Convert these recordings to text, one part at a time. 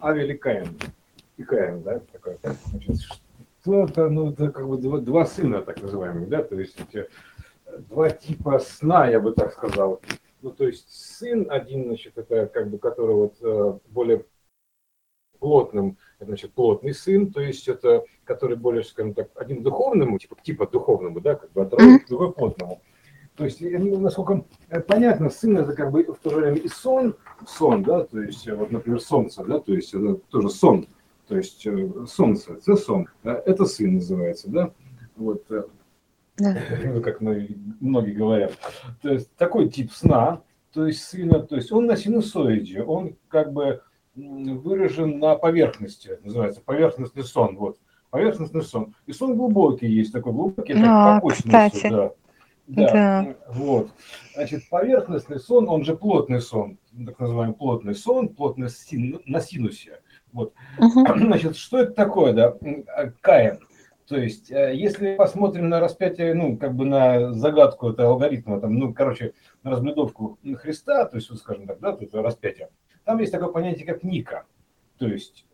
Авель и Каин. И Каин, да, такое. Значит, что это, ну, это как бы два, два сына, так называемых, да, то есть эти, два типа сна, я бы так сказал. Ну, то есть сын один, значит, это как бы, который вот э, более плотным, значит, плотный сын, то есть это, который более, скажем так, один духовному, типа, типа духовному, да, как бы, а другой плотному. То есть, ну, насколько понятно, сын это как бы в то же время и сон, сон, да, то есть, вот, например, солнце, да, то есть это тоже сон, то есть э, солнце, это сон, да, это сын называется, да, вот, э, да. как многие говорят. То есть такой тип сна, то есть сына, то есть он на синусоиде, он как бы выражен на поверхности, называется поверхностный сон, вот, поверхностный сон. И сон глубокий есть, такой глубокий, а, как кстати. да. Да, да, вот. Значит, поверхностный сон, он же плотный сон, так называемый плотный сон, плотный син, на синусе. Вот. Угу. Значит, что это такое, да? Каин. То есть, э, если посмотрим на распятие, ну, как бы на загадку этого алгоритма, там, ну, короче, на разблюдовку Христа, то есть, вот, скажем так, да, тут распятие, там есть такое понятие, как Ника. То есть,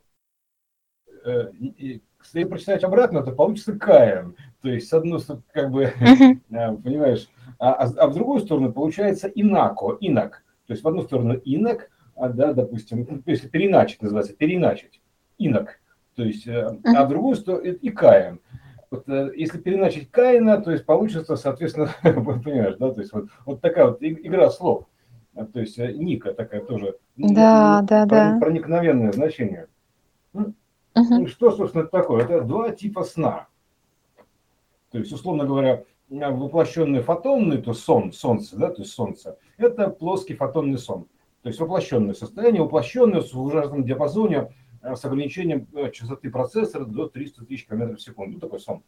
э, если прочитать обратно, то получится Каин. То есть, с одной стороны, как бы, uh-huh. понимаешь, а, а, а в другую сторону получается Инако, Инак. То есть, в одну сторону Инак, а, да, допустим, если переначить называется, переначить, Инак. То есть, uh-huh. а в другую сторону и Каин. Вот, э, если переначить Каина, то есть получится, соответственно, понимаешь, да, то есть вот, вот такая вот игра слов. То есть э, Ника такая тоже. Да, ну, да, да. Проникновенное значение. Uh-huh. Что, собственно, это такое? Это два типа сна. То есть, условно говоря, воплощенный фотонный, то сон, солнце, да, то есть солнце, это плоский фотонный сон. То есть воплощенное состояние, воплощенное в ужасном диапазоне Э, с ограничением э, частоты процессора до 300 тысяч км в секунду. Такой сон.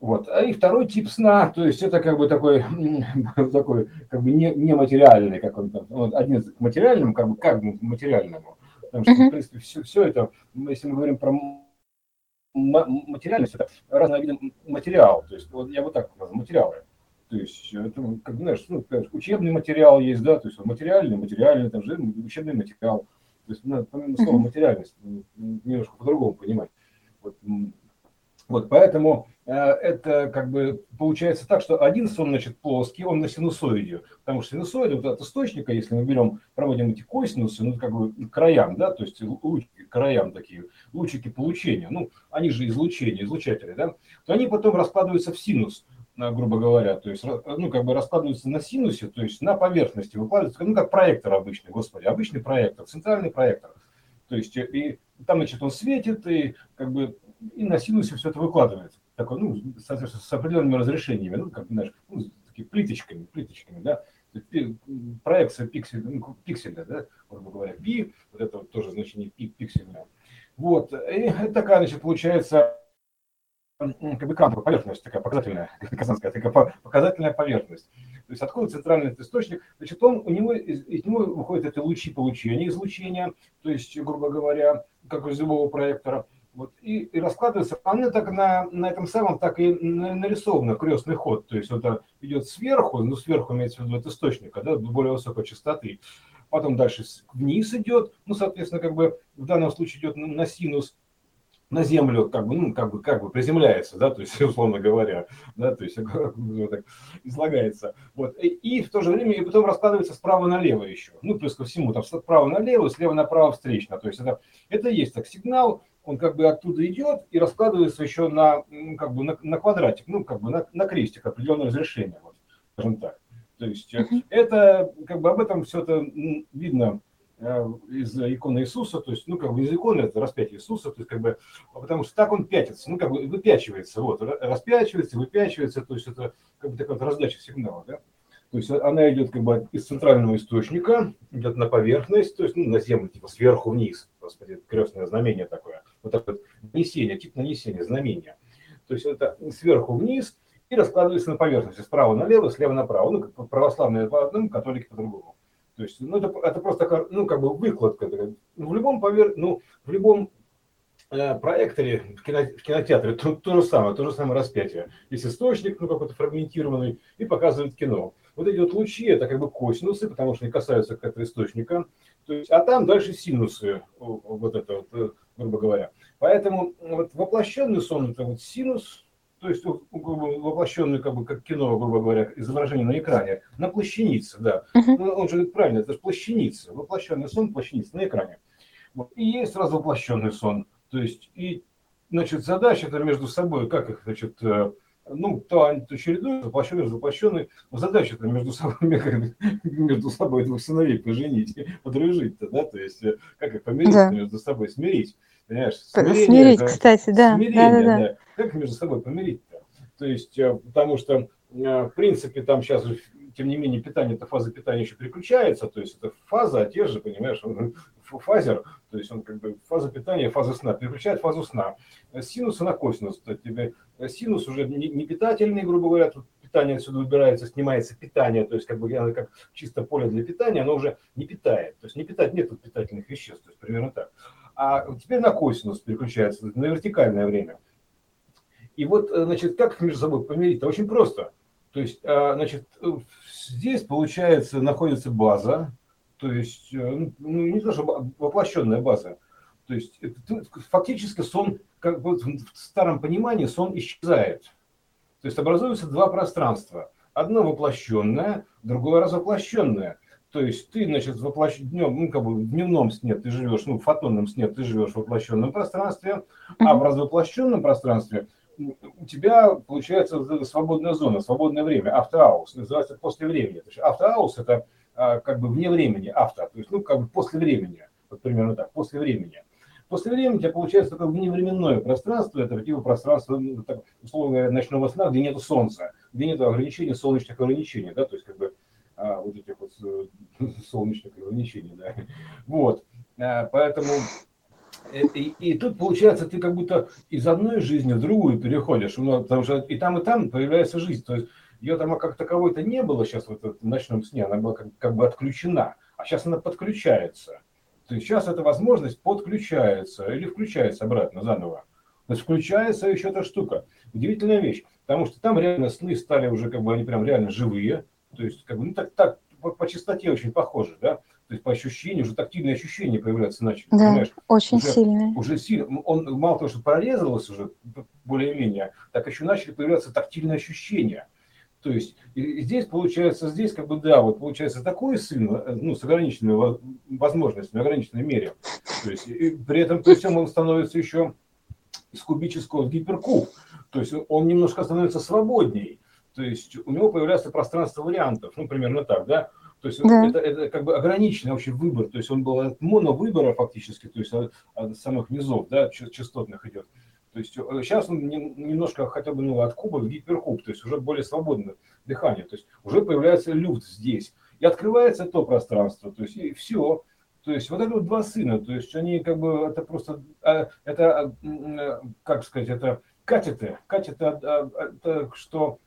Вот. А и второй тип сна, то есть это как бы такой, такой как бы не, нематериальный, как он там, один к материальному, как бы как материальному. Потому что, в принципе, все, все это, если мы говорим про материальность, это разные виды материал. То есть вот я вот так сказал, материалы. То есть это, как знаешь, ну, учебный материал есть, да, то есть материальный, материальный, там же учебный материал. То есть надо помимо слова материальность немножко по-другому понимать. Вот, вот поэтому э, это как бы получается так, что один сон, значит, плоский, он на синусоиде, потому что синусоиды вот от источника, если мы берем, проводим эти косинусы, ну, как бы к краям, да, то есть лучики, краям такие, лучики получения, ну, они же излучения, излучатели, да, то они потом раскладываются в синус, грубо говоря, то есть, ну, как бы раскладываются на синусе, то есть на поверхности выкладываются, ну, как проектор обычный, господи, обычный проектор, центральный проектор. То есть, и там, значит, он светит, и как бы и на синусе все это выкладывается. Такой, ну, соответственно, с определенными разрешениями, ну, как, знаешь, ну, такими плиточками, плиточками, да, проекция пикселя, ну, пикселя, да, грубо говоря, пи, вот это вот тоже значение пи, пиксельное. Вот, и такая, значит, получается как бы кантовая поверхность, такая показательная, казанская, такая показательная поверхность. То есть откуда центральный источник? Значит, он, у него, из, из него выходят эти лучи получения излучения, то есть, грубо говоря, как из любого проектора. Вот, и, и раскладывается, она так на, на этом самом так и нарисовано крестный ход, то есть это идет сверху, ну сверху имеется в виду от источника, да, более высокой частоты, потом дальше вниз идет, ну, соответственно, как бы в данном случае идет на синус, на землю как бы, ну, как бы, как бы приземляется, да, то есть, условно говоря, да, то есть, так излагается. Вот. И, и в то же время и потом раскладывается справа налево еще. Ну, плюс ко всему, там справа налево, слева направо встречно. То есть, это, это есть так сигнал, он как бы оттуда идет и раскладывается еще на, как бы на, на квадратик, ну, как бы на, на крестик определенное разрешение, вот, скажем так. То есть, uh-huh. это, как бы об этом все это видно Э, из иконы Иисуса, то есть, ну, как бы из иконы, это распятие Иисуса, то есть, как бы, потому что так он пятится, ну, как бы выпячивается, вот, распячивается, выпячивается, то есть, это как бы такая вот раздача сигнала, да. То есть она идет как бы из центрального источника, идет на поверхность, то есть ну, на землю, типа сверху вниз, господи, крестное знамение такое, вот такое вот нанесение, тип нанесения, знамения. То есть это сверху вниз и раскладывается на поверхности, справа налево, слева направо, ну, как православные по одному, католики по другому. То есть, ну, это, это просто, ну, как бы выкладка. В любом, повер... ну, в любом э, проекторе в, кино, в кинотеатре то, то же самое, то же самое распятие. Есть источник, ну, какой-то фрагментированный, и показывает кино. Вот эти вот лучи, это как бы косинусы, потому что они касаются этого источника, то есть, а там дальше синусы, вот это вот, э, грубо говоря. Поэтому вот воплощенный сон – это вот синус, то есть воплощенный, как бы, как кино, грубо говоря, изображение на экране, на плащанице, да. Uh-huh. Ну, он же правильно, это же плащаница, воплощенный сон, плащаница на экране. Вот. И есть сразу воплощенный сон. То есть, и, значит, задача это между собой, как их, значит, э, ну, то они то чередуют, воплощенный, воплощенный. Задача это между собой, между собой двух сыновей поженить, подружить-то, да, то есть, э, как их помирить да. между собой, смирить. Понимаешь? Смирение, смирить, это, кстати, да. Смирение, да, да, да. Как между собой помирить-то? То есть, э, потому что, в принципе, там сейчас тем не менее, питание, эта фаза питания еще переключается, то есть это фаза, а те же, понимаешь, фазер, то есть он как бы фаза питания, фаза сна, переключает фазу сна. Синус на косинус, то тебе синус уже не, питательный, грубо говоря, тут питание отсюда убирается, снимается питание, то есть как бы оно как чисто поле для питания, оно уже не питает, то есть не питает, нет тут питательных веществ, то есть примерно так. А теперь на косинус переключается, на вертикальное время. И вот, значит, как их между собой помирить? Это очень просто. То есть, а, значит, здесь, получается, находится база, то есть, э, ну, ну, не то, что воплощенная база. То есть, это, фактически сон, как бы в старом понимании, сон исчезает. То есть, образуются два пространства. Одно воплощенное, другое развоплощенное. То есть ты, значит, воплощ... днем, ну, как бы в дневном сне ты живешь, ну, в фотонном сне ты живешь в воплощенном пространстве, а в развоплощенном пространстве у тебя получается свободная зона, свободное время, автоаус, называется после времени. То есть автоаус это а, как бы вне времени, авто, то есть ну как бы после времени, вот примерно так, после времени. После времени у тебя получается такое вневременное пространство, это типа пространство, ну, так, условно говоря, ночного сна, где нет солнца, где нет ограничений, солнечных ограничений, да, то есть как бы а, вот этих вот э, солнечных ограничений, да. Вот, а, поэтому и, и тут получается, ты как будто из одной жизни в другую переходишь, ну, потому что и там, и там появляется жизнь. То есть ее там как таковой-то не было сейчас в этом ночном сне, она была как, как бы отключена, а сейчас она подключается. То есть сейчас эта возможность подключается или включается обратно заново. То есть включается еще эта штука. Удивительная вещь, потому что там реально сны стали уже как бы они прям реально живые. То есть как бы ну так, так по, по частоте очень похожи, да то есть по ощущению, уже тактильные ощущения появляться начали. Да, понимаешь? очень уже, сильные. Уже сильно, он мало того, что прорезалось уже более-менее, так еще начали появляться тактильные ощущения. То есть и здесь получается, здесь как бы да, вот получается такой сын, э, ну, с ограниченными возможностями, в ограниченной мере. То есть и при этом при всем он становится еще из кубического в гиперкуб. То есть он немножко становится свободней. То есть у него появляется пространство вариантов, ну, примерно так, да. То есть да. это, это как бы ограниченный вообще выбор. То есть он был от моновыбора фактически, то есть от, от самых низов, да, частотных идет. То есть сейчас он немножко хотя бы ну, от куба в гиперкуб, то есть уже более свободное дыхание. То есть уже появляется люфт здесь. И открывается то пространство, то есть и все. То есть вот это вот два сына, то есть они как бы, это просто, а, это, а, как сказать, это катеты, катеты, а, это что,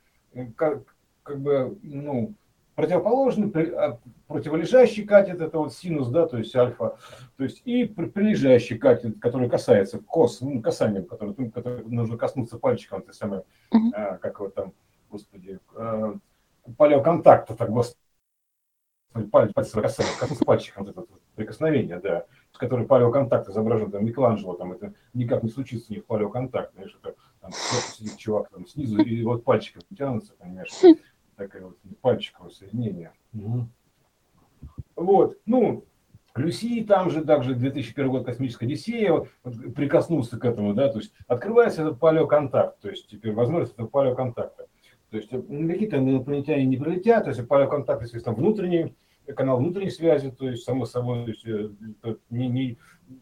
как, как бы, ну, противоположный, а, противолежащий катет, это вот синус, да, то есть альфа, то есть и прилежащий катет, который касается кос, ну, касанием, который, ну, который нужно коснуться пальчиком, то самое, uh-huh. а, как вот там, господи, а, палеоконтакта, так, господи, палец, палец касается, коснуться пальчиком, вот это вот прикосновение, да, с которой палеоконтакт изображен, там, Микеланджело, там, это никак не случится у них палеоконтакт, знаешь, это там сидит чувак там снизу, и вот пальчиком тянутся, понимаешь, такое вот пальчиковое соединение. Угу. Вот, ну, Люси там же, также 2001 год космическая Одиссея, вот, вот, прикоснулся к этому, да, то есть открывается этот палеоконтакт, то есть теперь возможность этого палеоконтакта. То есть какие-то инопланетяне не прилетят, то есть палеоконтакт, если там внутренний, канал внутренней связи, то есть само собой, то есть, э, не, не,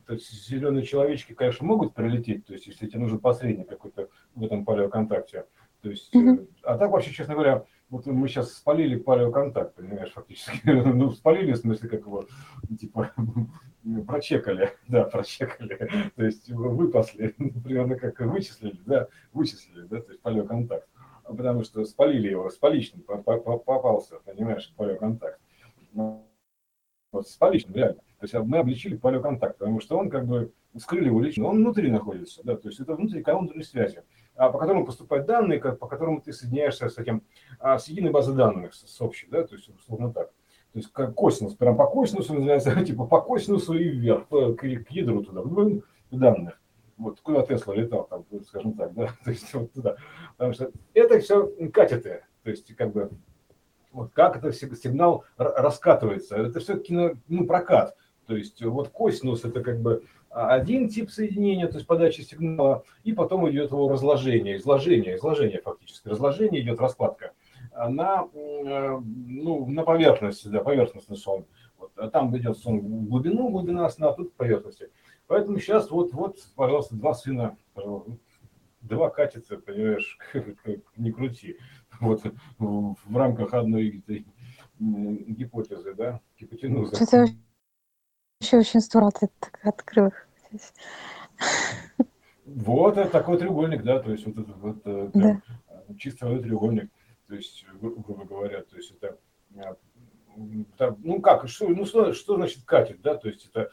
то есть зеленые человечки, конечно, могут прилететь, то есть если тебе нужен посредник какой-то в этом палеоконтакте. То есть, mm-hmm. а так вообще, честно говоря, вот мы сейчас спалили палеоконтакт, понимаешь, фактически. Ну, спалили, в смысле, как его, типа, прочекали, да, прочекали. То есть выпасли, примерно как вычислили, да, вычислили, да, то есть палеоконтакт. Потому что спалили его, с поличным попался, понимаешь, палеоконтакт. Ну, вот с поличным, реально. То есть мы обличили палеоконтакт, потому что он как бы скрыли его лично, он внутри находится, да, то есть это внутри внутренней связи. По которому поступают данные, по которому ты соединяешься с этим, с единой базой данных, с общей, да, то есть условно так. То есть как косинус, прям по косинусу называется, типа по косинусу и вверх, к, к ядру туда, данных. Вот куда Тесла летал, там, скажем так, да, то есть вот туда. Потому что это все катеты, то есть как бы вот как это сигнал раскатывается. Это все кино, ну, прокат. То есть вот косинус это как бы один тип соединения, то есть подачи сигнала, и потом идет его разложение, изложение, изложение фактически. Разложение идет раскладка на, ну, на поверхности, да, поверхностный сон. Вот. А там идет сон в глубину, глубина сна, а тут поверхности. Поэтому сейчас вот, вот, пожалуйста, два сына, два катятся, понимаешь, не крути вот в рамках одной гипотезы, да, гипотенузы. Вообще очень здорово ты так открыл их здесь. Вот это такой треугольник, да, то есть вот этот вот э, прям, да. чисто треугольник, то есть, грубо говоря, то есть это, это ну как, что, ну что, что значит катет, да, то есть это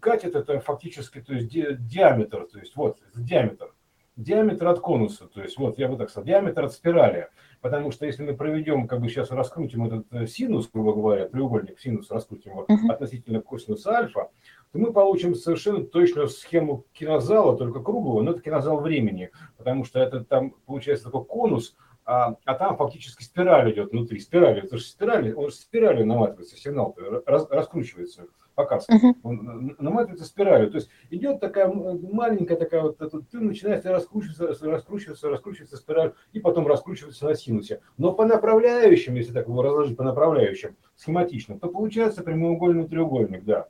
катет это фактически, то есть ди, диаметр, то есть вот, это диаметр, диаметр от конуса, то есть вот я бы так сказал, диаметр от спирали. Потому что если мы проведем, как бы сейчас раскрутим этот э, синус, грубо говоря, треугольник синус, раскрутим его uh-huh. относительно косинуса альфа, то мы получим совершенно точную схему кинозала, только круглого, но это кинозал времени, потому что это там получается такой конус, а, а там фактически спираль идет внутри. Спираль, это же спираль, он же спиралью наматывается, сигнал раз, раскручивается показ. Uh-huh. Он наматывается спиралью. То есть идет такая маленькая такая вот, ты начинаешь раскручиваться, раскручиваться, раскручиваться спираль, и потом раскручиваться на синусе. Но по направляющим, если так его разложить по направляющим, схематично, то получается прямоугольный треугольник, да.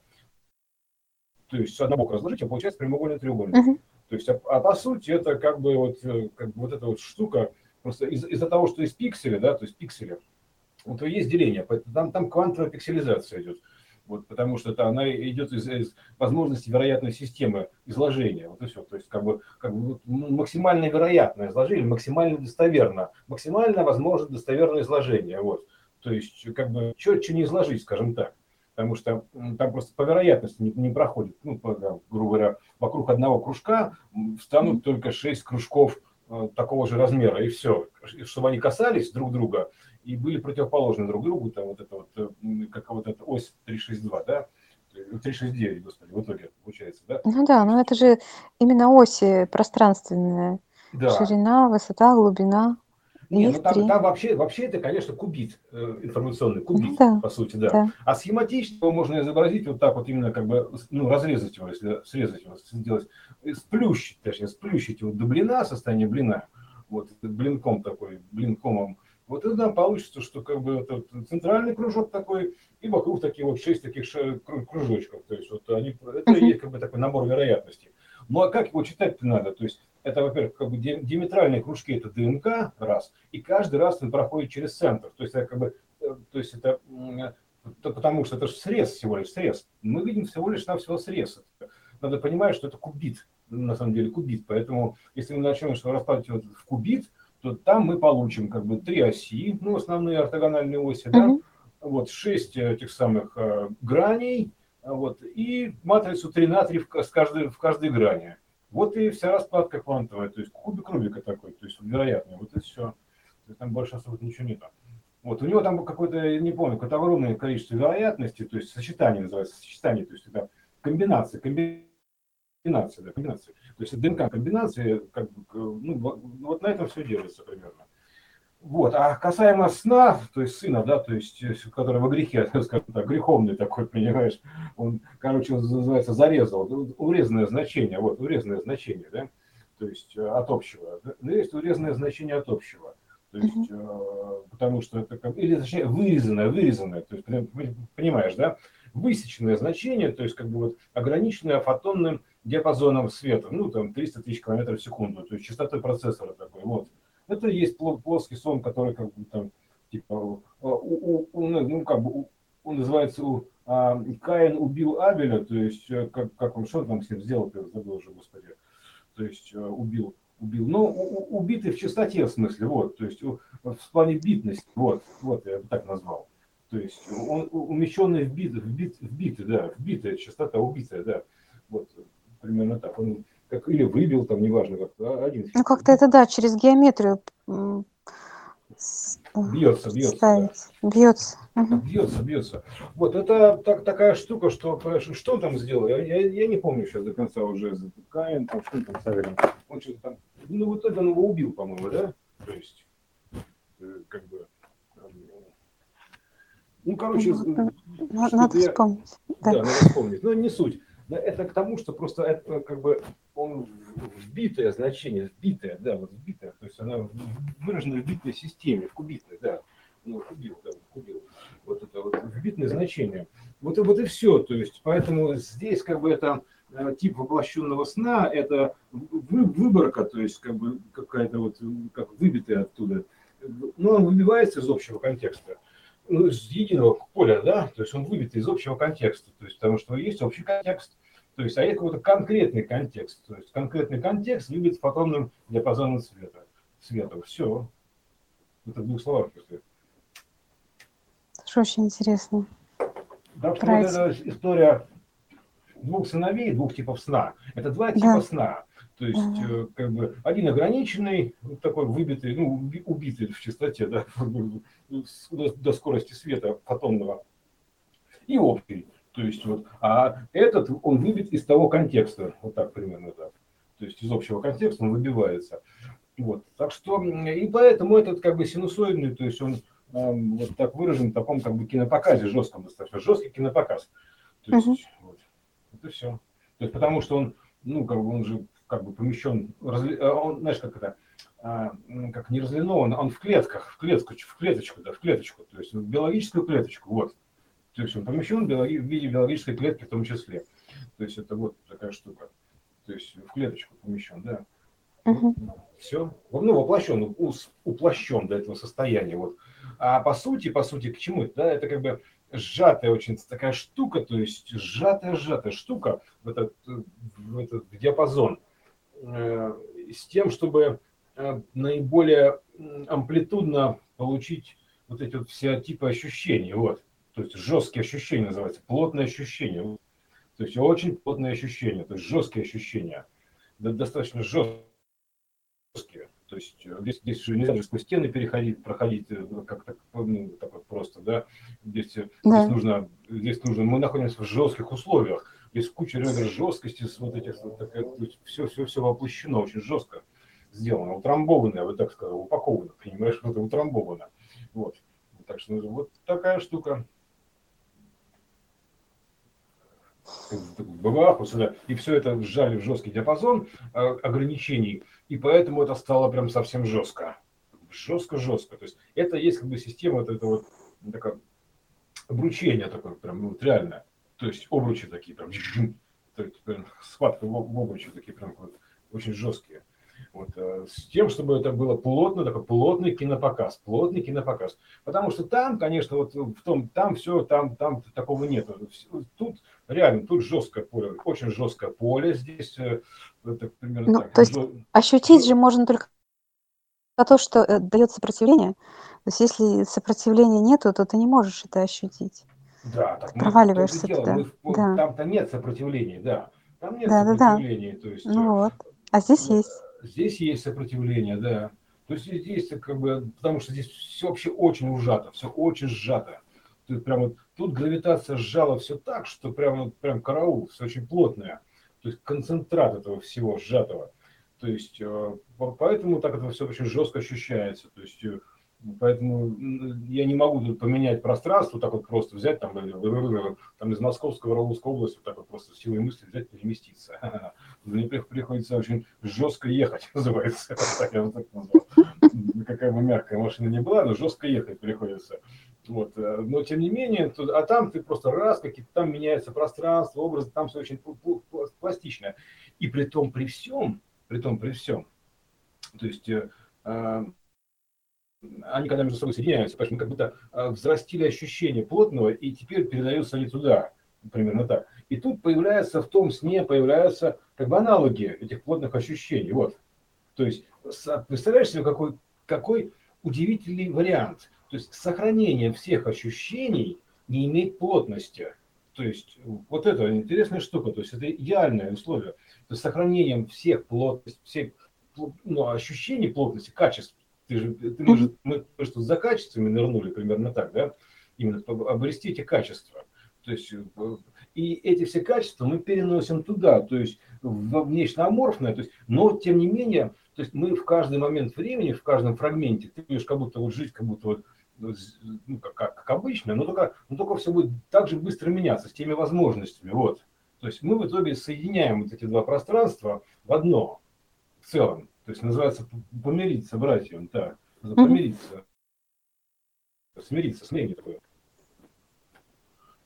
То есть с одного бока разложить, а получается прямоугольный треугольник. Uh-huh. То есть, а, а по сути это как бы вот, э, как бы вот эта вот штука, просто из- из-за того, что из пикселя, да, то есть пиксели, вот есть деление, там, там квантовая пикселизация идет. Вот, потому что это, она идет из, из возможности вероятной системы изложения. Вот и все. То есть как бы, как бы вот, максимально вероятное изложение, максимально достоверно, максимально возможно достоверное изложение. Вот. То есть как бы четче не изложить, скажем так. Потому что там просто по вероятности не, не проходит, ну, по, да, грубо говоря, вокруг одного кружка встанут только шесть кружков э, такого же размера, и все. Чтобы они касались друг друга, и были противоположны друг другу, там вот это вот, э, как вот эта ось 362, да, 369, господи, в итоге получается, да? Ну да, но это же именно оси пространственные. Да. Ширина, высота, глубина. Не, ну там, там вообще, вообще это, конечно, кубит э, информационный, кубит, ну, да, по сути, да. да. А схематически его можно изобразить вот так вот именно как бы, ну, разрезать его, если срезать его, сделать, сплющить, точнее, сплющить его до блина, состояние блина, вот, блинком такой, блинкомом, вот и там получится, что как бы это центральный кружок такой, и вокруг такие вот шесть таких кружочков. То есть вот они, это и есть как бы такой набор вероятностей. Ну а как его читать-то надо? То есть это, во-первых, как бы диаметральные кружки это ДНК, раз, и каждый раз он проходит через центр. То есть это как бы, э, то есть это потому что это же срез всего лишь, срез. Мы видим всего лишь на всего срез. Надо понимать, что это кубит, на самом деле кубит. Поэтому если мы начнем что раскладывать в кубит, то там мы получим как бы три оси, ну, основные ортогональные оси, да, вот, шесть этих самых э, граней, вот, и матрицу 3 на 3 в, с каждой, в каждой грани. Вот и вся раскладка квантовая, то есть кубик Рубика такой, то есть вероятный, вот и все. То есть там больше особо ничего нет. Вот, у него там какое-то, не помню, какое-то огромное количество вероятностей, то есть сочетание называется, сочетание, то есть это комбинация, комбинация, да, комбинация. То есть ДНК комбинации, как бы, ну, вот на этом все держится примерно. Вот. А касаемо сна, то есть сына, да, то есть, э, который во грехе, скажем так, греховный такой, понимаешь, он, короче, называется зарезал, урезанное значение, вот, урезанное значение, да, то есть э, от общего. Но есть урезанное значение от общего. То есть, mm-hmm. потому что это как, или точнее вырезанное, вырезанное, то есть, понимаешь, да, высеченное значение, то есть как бы вот ограниченное фотонным диапазоном света, ну, там 300 тысяч километров в секунду, то есть частотой процессора такой, вот. Это есть плоский сон, который как бы там, типа, у, у, у, ну, как бы, он называется у, а, Каин убил Абеля, то есть, э, как, как он, что там с ним сделал, я забыл уже, господи, то есть, э, убил, убил, но у, убитый в частоте, в смысле, вот, то есть, в плане битности, вот, вот, я бы так назвал. То есть он умещенный в бит, в бит, в биты, да, в битая частота убитая, да. Вот примерно так. Он как, или выбил, там, неважно, как один. Ну, как-то это, да, через геометрию бьется, бьется. Ставить. Да. Бьется. Угу. Бьется, бьется. Вот это так, такая штука, что что он там сделал? Я, я, я не помню сейчас до конца уже Каин, там что там Саверин. Он что-то там. Ну вот это он его убил, по-моему, да? То есть, э, как бы. Ну, короче, ну, надо я, вспомнить. Да. да, надо вспомнить. Но не суть. Это к тому, что просто это как бы он вбитое значение, вбитое, да, вот вбитое, то есть она выражена в битной системе, в кубитной, да, ну, кубил, да, кубил, вот это вот вбитное значение. Вот и вот и все, то есть поэтому здесь как бы это э, тип воплощенного сна, это выборка, то есть как бы какая-то вот, как выбитая оттуда, но он выбивается из общего контекста ну, из единого поля, да, то есть он выбит из общего контекста, то есть потому что есть общий контекст, то есть, а есть какой-то конкретный контекст. То есть конкретный контекст любит фотонным диапазоном света. Света. Все. Это в двух словах. Если. Это очень интересно. Так что вот эта история двух сыновей, двух типов сна. Это два типа да. сна. То есть, ага. как бы, один ограниченный, такой выбитый, ну, убитый в частоте, да, до скорости света фотонного, и общий. То есть вот, а этот, он выбит из того контекста, вот так примерно так. То есть из общего контекста он выбивается. Вот. Так что, и поэтому этот как бы синусоидный, то есть он э, вот так выражен в таком как бы кинопоказе, жестком достаточно, жесткий кинопоказ. То есть, uh-huh. вот, это все. То есть потому что он, ну, как бы он же как бы помещен, разли, э, он, знаешь, как это, а, как не разлинован, он в клетках, в клетку, в клеточку, да, в клеточку, то есть в биологическую клеточку, вот. То есть он помещен в виде биологической клетки в том числе. То есть это вот такая штука. То есть в клеточку помещен, да. Угу. Все. Ну, воплощен, уплощен до этого состояния. Вот. А по сути, по сути, к чему это? Да, это как бы сжатая очень такая штука, то есть сжатая-сжатая штука в этот, в этот диапазон э, с тем, чтобы э, наиболее амплитудно получить вот эти вот все типы ощущений. Вот то есть жесткие ощущения называется, плотные ощущения. То есть очень плотные ощущения, то есть жесткие ощущения, достаточно жесткие. То есть э, здесь, здесь же нельзя сквозь стены переходить, проходить э, как-то ну, так вот просто, да. Здесь, э, да. здесь нужно, здесь нужно, мы находимся в жестких условиях. Здесь куча ребер жесткости, с вот этих, вот такая, то есть все, все, все воплощено очень жестко сделано, утрамбовано, я бы так сказал, упаковано, понимаешь, это утрамбовано. Вот. Так что ну, вот такая штука. бабаху и все это сжали в жесткий диапазон э, ограничений, и поэтому это стало прям совсем жестко. Жестко-жестко. То есть это есть как бы система вот этого вот, такое обручение такое прям ну, вот реальное. То есть обручи такие прям, то прям схватка в, в обручи такие прям вот, очень жесткие. Вот, с тем, чтобы это было плотно, такой плотный кинопоказ, плотный кинопоказ. Потому что там, конечно, вот в том, там все, там, там такого нет. Тут реально, тут жесткое поле, очень жесткое поле здесь. Это примерно ну, так. То есть Жё... ощутить же можно только то, что дает сопротивление. То есть если сопротивления нету, то ты не можешь это ощутить. Да, так мы, проваливаешься туда. Мы, да. Там-то нет сопротивления, да. Там нет да, сопротивления. Да, да. То есть, ну вот. А здесь есть. Здесь есть сопротивление, да. То есть здесь как бы, потому что здесь все вообще очень ужато, все очень сжато. Тут прям вот, тут гравитация сжала все так, что прям, прям караул, все очень плотное. То есть концентрат этого всего сжатого. То есть э, поэтому так это все очень жестко ощущается. То есть э, Поэтому я не могу поменять пространство, так вот просто взять там, там из Московского в Орловской области, так вот просто силой мысли взять, переместиться. Мне приходится очень жестко ехать, называется. Так я вот так назвал. Какая бы мягкая машина не была, но жестко ехать приходится. Вот. Э, но тем не менее, тут, а там ты просто раз, какие-то там меняется пространство, образ, там все очень пластично. И при том, при всем, при том, при всем, то есть э, они когда между собой соединяются, поэтому как будто а, взрастили ощущение плотного, и теперь передаются они туда, примерно так. И тут появляются, в том сне появляются как бы аналоги этих плотных ощущений. Вот. То есть, представляешь себе, какой, какой удивительный вариант. То есть, сохранение всех ощущений не имеет плотности. То есть вот это интересная штука, то есть это идеальное условие. То есть сохранением всех плотностей, всех ну, ощущений плотности, качеств. Ты же, ты, мы же мы, мы что за качествами нырнули примерно так, да? Именно обрести эти качества. То есть и эти все качества мы переносим туда, то есть в нечто аморфное, то есть, но тем не менее, то есть мы в каждый момент времени, в каждом фрагменте, ты будешь как будто вот жить, как будто вот ну, как, как, как обычно, но только, но только все будет так же быстро меняться, с теми возможностями. Вот. То есть мы в итоге соединяем вот эти два пространства в одно, в целом. То есть называется помириться, братьям, да, помириться. Смириться, смирение такое.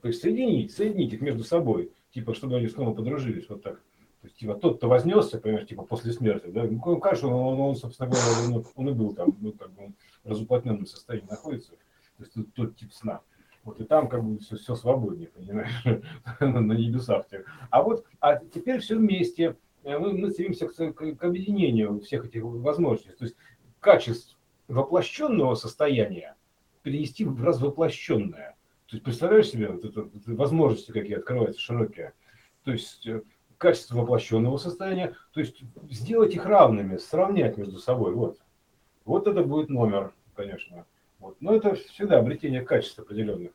То есть соединить, соединить их между собой, типа, чтобы они снова подружились, вот так. То есть, типа, тот, кто вознесся, понимаешь, типа, после смерти, да, ну, конечно, он, он, собственно говоря, он, он и был там, ну, как бы, он в разуплотненном состоянии находится, то есть, тот, тот тип сна. Вот и там как бы все, все свободнее, понимаешь, на небесах. А вот, а теперь все вместе. Э, мы, мы стремимся к, к, к объединению всех этих возможностей. То есть качеств воплощенного состояния перенести в развоплощенное. То есть представляешь себе вот это возможности, какие открываются широкие. То есть э, качество воплощенного состояния, то есть сделать их равными, сравнять между собой. Вот, вот это будет номер, конечно. Вот. Но это всегда обретение качеств определенных.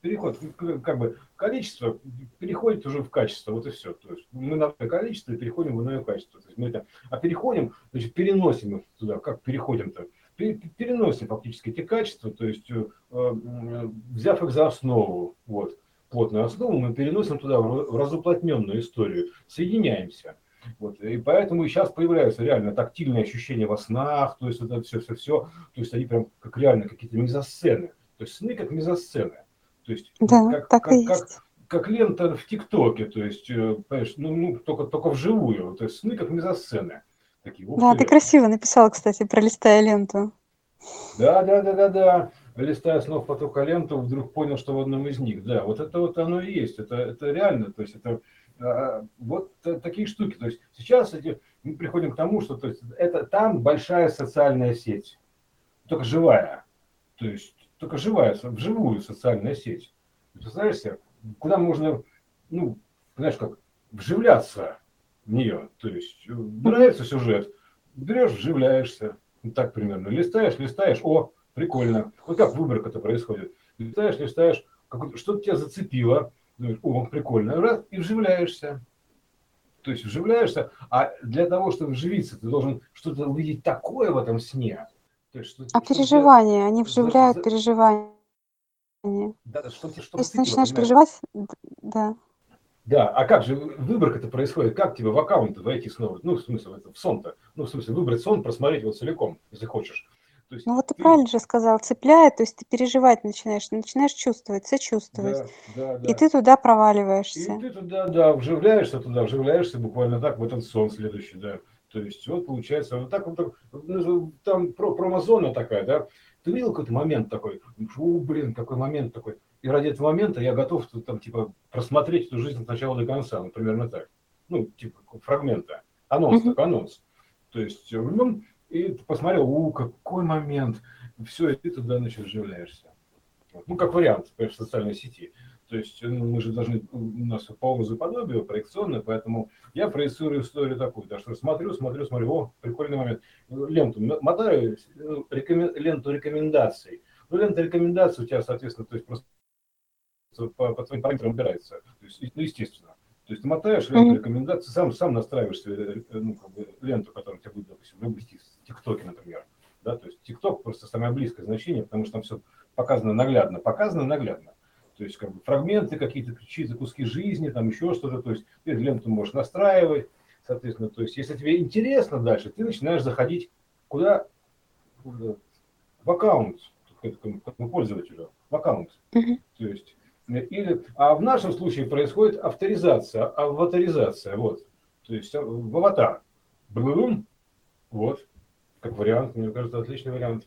Переход, как бы количество переходит уже в качество, вот и все. То есть мы на количество и переходим в иное качество. То есть мы это, а переходим, значит, переносим их туда. Как переходим-то? Переносим фактически эти качества, то есть э, взяв их за основу, вот, плотную основу, мы переносим туда в разуплотненную историю, соединяемся. Вот. И поэтому сейчас появляются реально тактильные ощущения во снах, то есть это все-все-все, то есть они прям как реально какие-то мизосцены. То есть сны как мизосцены. То есть да, как, так как, и как, как лента в ТикТоке, то есть, э, понимаешь, ну, ну только, только вживую. То есть сны как мизосцены. Такие, да, ты красиво написал, кстати, про листая ленту. Да, да, да, да, да. Листая снов потока ленту, вдруг понял, что в одном из них. Да, вот это вот оно и есть. Это, это реально, то есть это а, вот такие штуки. То есть сейчас эти, мы приходим к тому, что то есть, это там большая социальная сеть, только живая. То есть только живая, вживую социальная сеть. Представляешь куда можно, ну, знаешь как, вживляться в нее. То есть нравится сюжет, берешь, вживляешься. Вот так примерно. Листаешь, листаешь, о, прикольно. Вот как выборка это происходит. Листаешь, листаешь, что-то тебя зацепило, о, прикольно, раз, и вживляешься. То есть вживляешься, а для того, чтобы вживиться, ты должен что-то увидеть такое в этом сне. То есть, что, а переживания, они вживляют за, переживания. Да, что, что Если ты начинаешь переживать, да. Да, а как же выборка это происходит? Как тебе в аккаунт войти снова? Ну, в смысле, в сон-то. Ну, в смысле, выбрать сон, просмотреть его целиком, если хочешь есть ну вот ты, ты правильно же сказал, цепляет, то есть ты переживать начинаешь, начинаешь чувствовать, сочувствовать. Да, да, да. И ты туда проваливаешься. И ты туда, да, вживляешься туда, вживляешься буквально так в этот сон следующий, да. То есть вот получается, вот так вот, ну, там про, промозона такая, да. Ты видел какой-то момент такой, о, блин, какой момент такой. И ради этого момента я готов там, типа, просмотреть эту жизнь от начала до конца, ну, примерно так. Ну, типа, фрагмента. Анонс, mm-hmm. так анонс. То есть, ну, и ты посмотрел, у, какой момент, все, и ты туда, значит, вживляешься. Ну, как вариант, в социальной сети. То есть ну, мы же должны, у нас по образу подобию проекционное, поэтому я проецирую историю такую, да, что смотрю, смотрю, смотрю, о, прикольный момент. Ленту мотаю, ну, рекомен, ленту рекомендаций. Ну, лента рекомендаций у тебя, соответственно, то есть просто по, по твоим параметрам убирается. То есть, ну, естественно. То есть ты мотаешь ленту рекомендаций, сам, сам настраиваешь себе ну, как бы, ленту, которая тебе будет, допустим, вывести ТикТоке, например. Да, то есть ТикТок просто самое близкое значение, потому что там все показано наглядно. Показано наглядно. То есть как бы фрагменты какие-то, чьи-то куски жизни, там еще что-то. То есть ты ленту можешь настраивать. Соответственно, то есть если тебе интересно дальше, ты начинаешь заходить куда? В аккаунт к этому пользователю. В аккаунт. Mm-hmm. То есть или, а в нашем случае происходит авторизация, аватаризация, вот. То есть в аватар. Блум, вот как вариант, мне кажется, отличный вариант.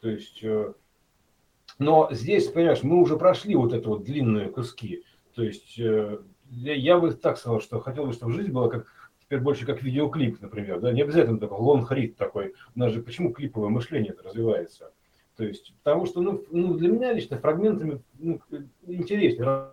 То есть, э, но здесь, понимаешь, мы уже прошли вот это вот длинные куски. То есть, э, я бы так сказал, что хотел бы, чтобы жизнь была как теперь больше как видеоклип, например, да, не обязательно такой лонгрид такой. У нас же почему клиповое мышление развивается? То есть, потому что ну, ну, для меня лично фрагментами ну, интереснее,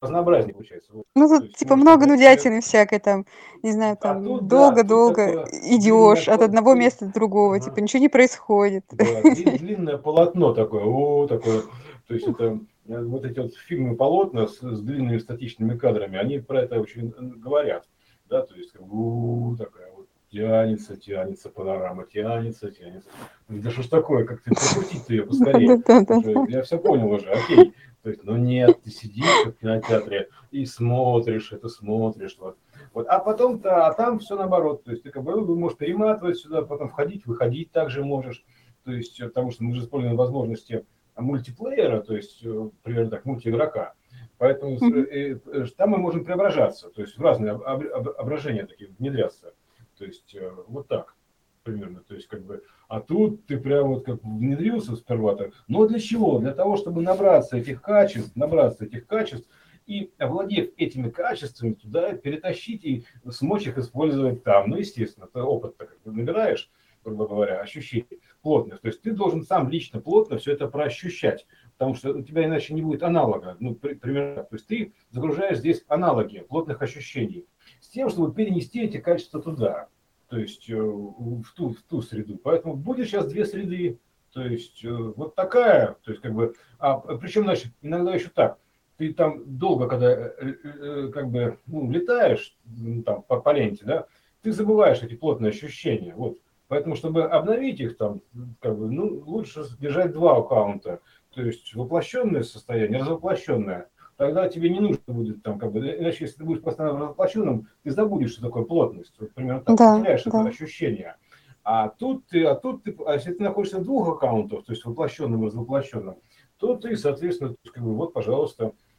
разнообразнее получается. Ну, тут, есть, типа, много нудятины всякой там, не знаю, а там, долго-долго да, идешь от одного места до другого, ага. типа, ничего не происходит. Да, длинное полотно такое, о, такое, то есть это э, вот эти вот фильмы полотна с, с длинными статичными кадрами, они про это очень говорят, да, то есть, у, такая вот тянется, тянется панорама, тянется, тянется. Да что ж такое, как ты прокрутить ее поскорее? Я все понял уже, окей. То есть, ну нет, ты сидишь в кинотеатре и смотришь это, смотришь. Вот. Вот. А потом-то, а там все наоборот. То есть ты как бы ну, можешь перематывать сюда, потом входить, выходить также можешь. То есть, потому что мы же используем возможности мультиплеера, то есть, э, примерно так, мультиигрока. Поэтому mm-hmm. там мы можем преображаться, то есть в разные ображения такие внедряться. То есть вот так примерно. То есть, как бы, а тут ты прям вот как внедрился сперва так. Но для чего? Для того, чтобы набраться этих качеств, набраться этих качеств, и, овладев этими качествами, туда перетащить и смочь их использовать там. Ну, естественно, это опыт как бы набираешь, грубо говоря, ощущений плотных. То есть ты должен сам лично плотно все это проощущать, потому что у тебя иначе не будет аналога. Ну, при, примерно. То есть ты загружаешь здесь аналоги плотных ощущений с тем, чтобы перенести эти качества туда то есть э, в ту, в ту среду. Поэтому будет сейчас две среды, то есть э, вот такая, то есть как бы, а причем, значит, иногда еще так, ты там долго, когда э, как бы ну, летаешь там по, по ленте, да, ты забываешь эти плотные ощущения, вот. Поэтому, чтобы обновить их там, как бы, ну, лучше держать два аккаунта, то есть воплощенное состояние, развоплощенное – тогда тебе не нужно будет там, как бы, иначе если ты будешь постоянно разоплощенным, ты забудешь, что такое плотность. Вот, примерно так, да, теряешь да. это ощущение. А тут ты, а тут ты, а если ты находишься в двух аккаунтах, то есть воплощенным и развоплощенным, то ты, соответственно, как бы, вот, пожалуйста, Э,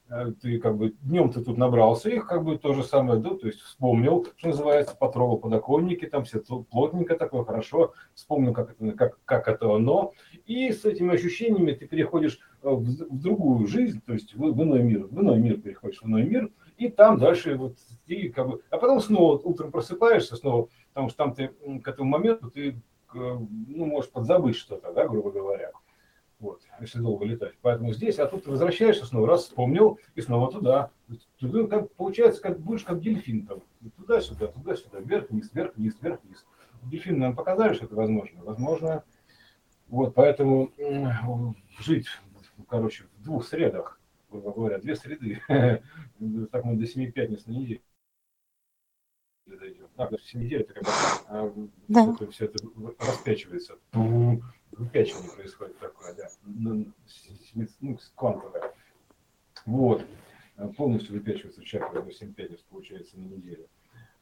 ты как бы днем ты тут набрался их, как бы то же самое, да, то есть вспомнил, что называется, потрогал подоконники, там все плотненько такое, хорошо, вспомнил, как это, как, как это оно, и с этими ощущениями ты переходишь э, в, в другую жизнь, то есть в, в иной мир, в иной мир переходишь, в иной мир, и там дальше вот ты как бы, а потом снова утром просыпаешься снова, потому что там ты к этому моменту ты, э, ну, можешь подзабыть что-то, да, грубо говоря. Вот, если долго летать. Поэтому здесь, а тут ты возвращаешься снова, раз вспомнил, и снова туда. Туда как, получается, как будешь как дельфин там. Туда-сюда, туда-сюда, вверх-вниз, вверх-вниз, вверх-вниз. Дельфин нам показали, что это возможно. Возможно. Вот, поэтому жить, короче, в двух средах, грубо говоря, две среды. Так мы до семи пятниц на неделю дойдем. А, даже 7 недель это как это, все это распячивается выпячивание происходит такое, да, ну, квантовое. Вот, полностью выпячивается чакра до 7 пятниц, получается, на неделю.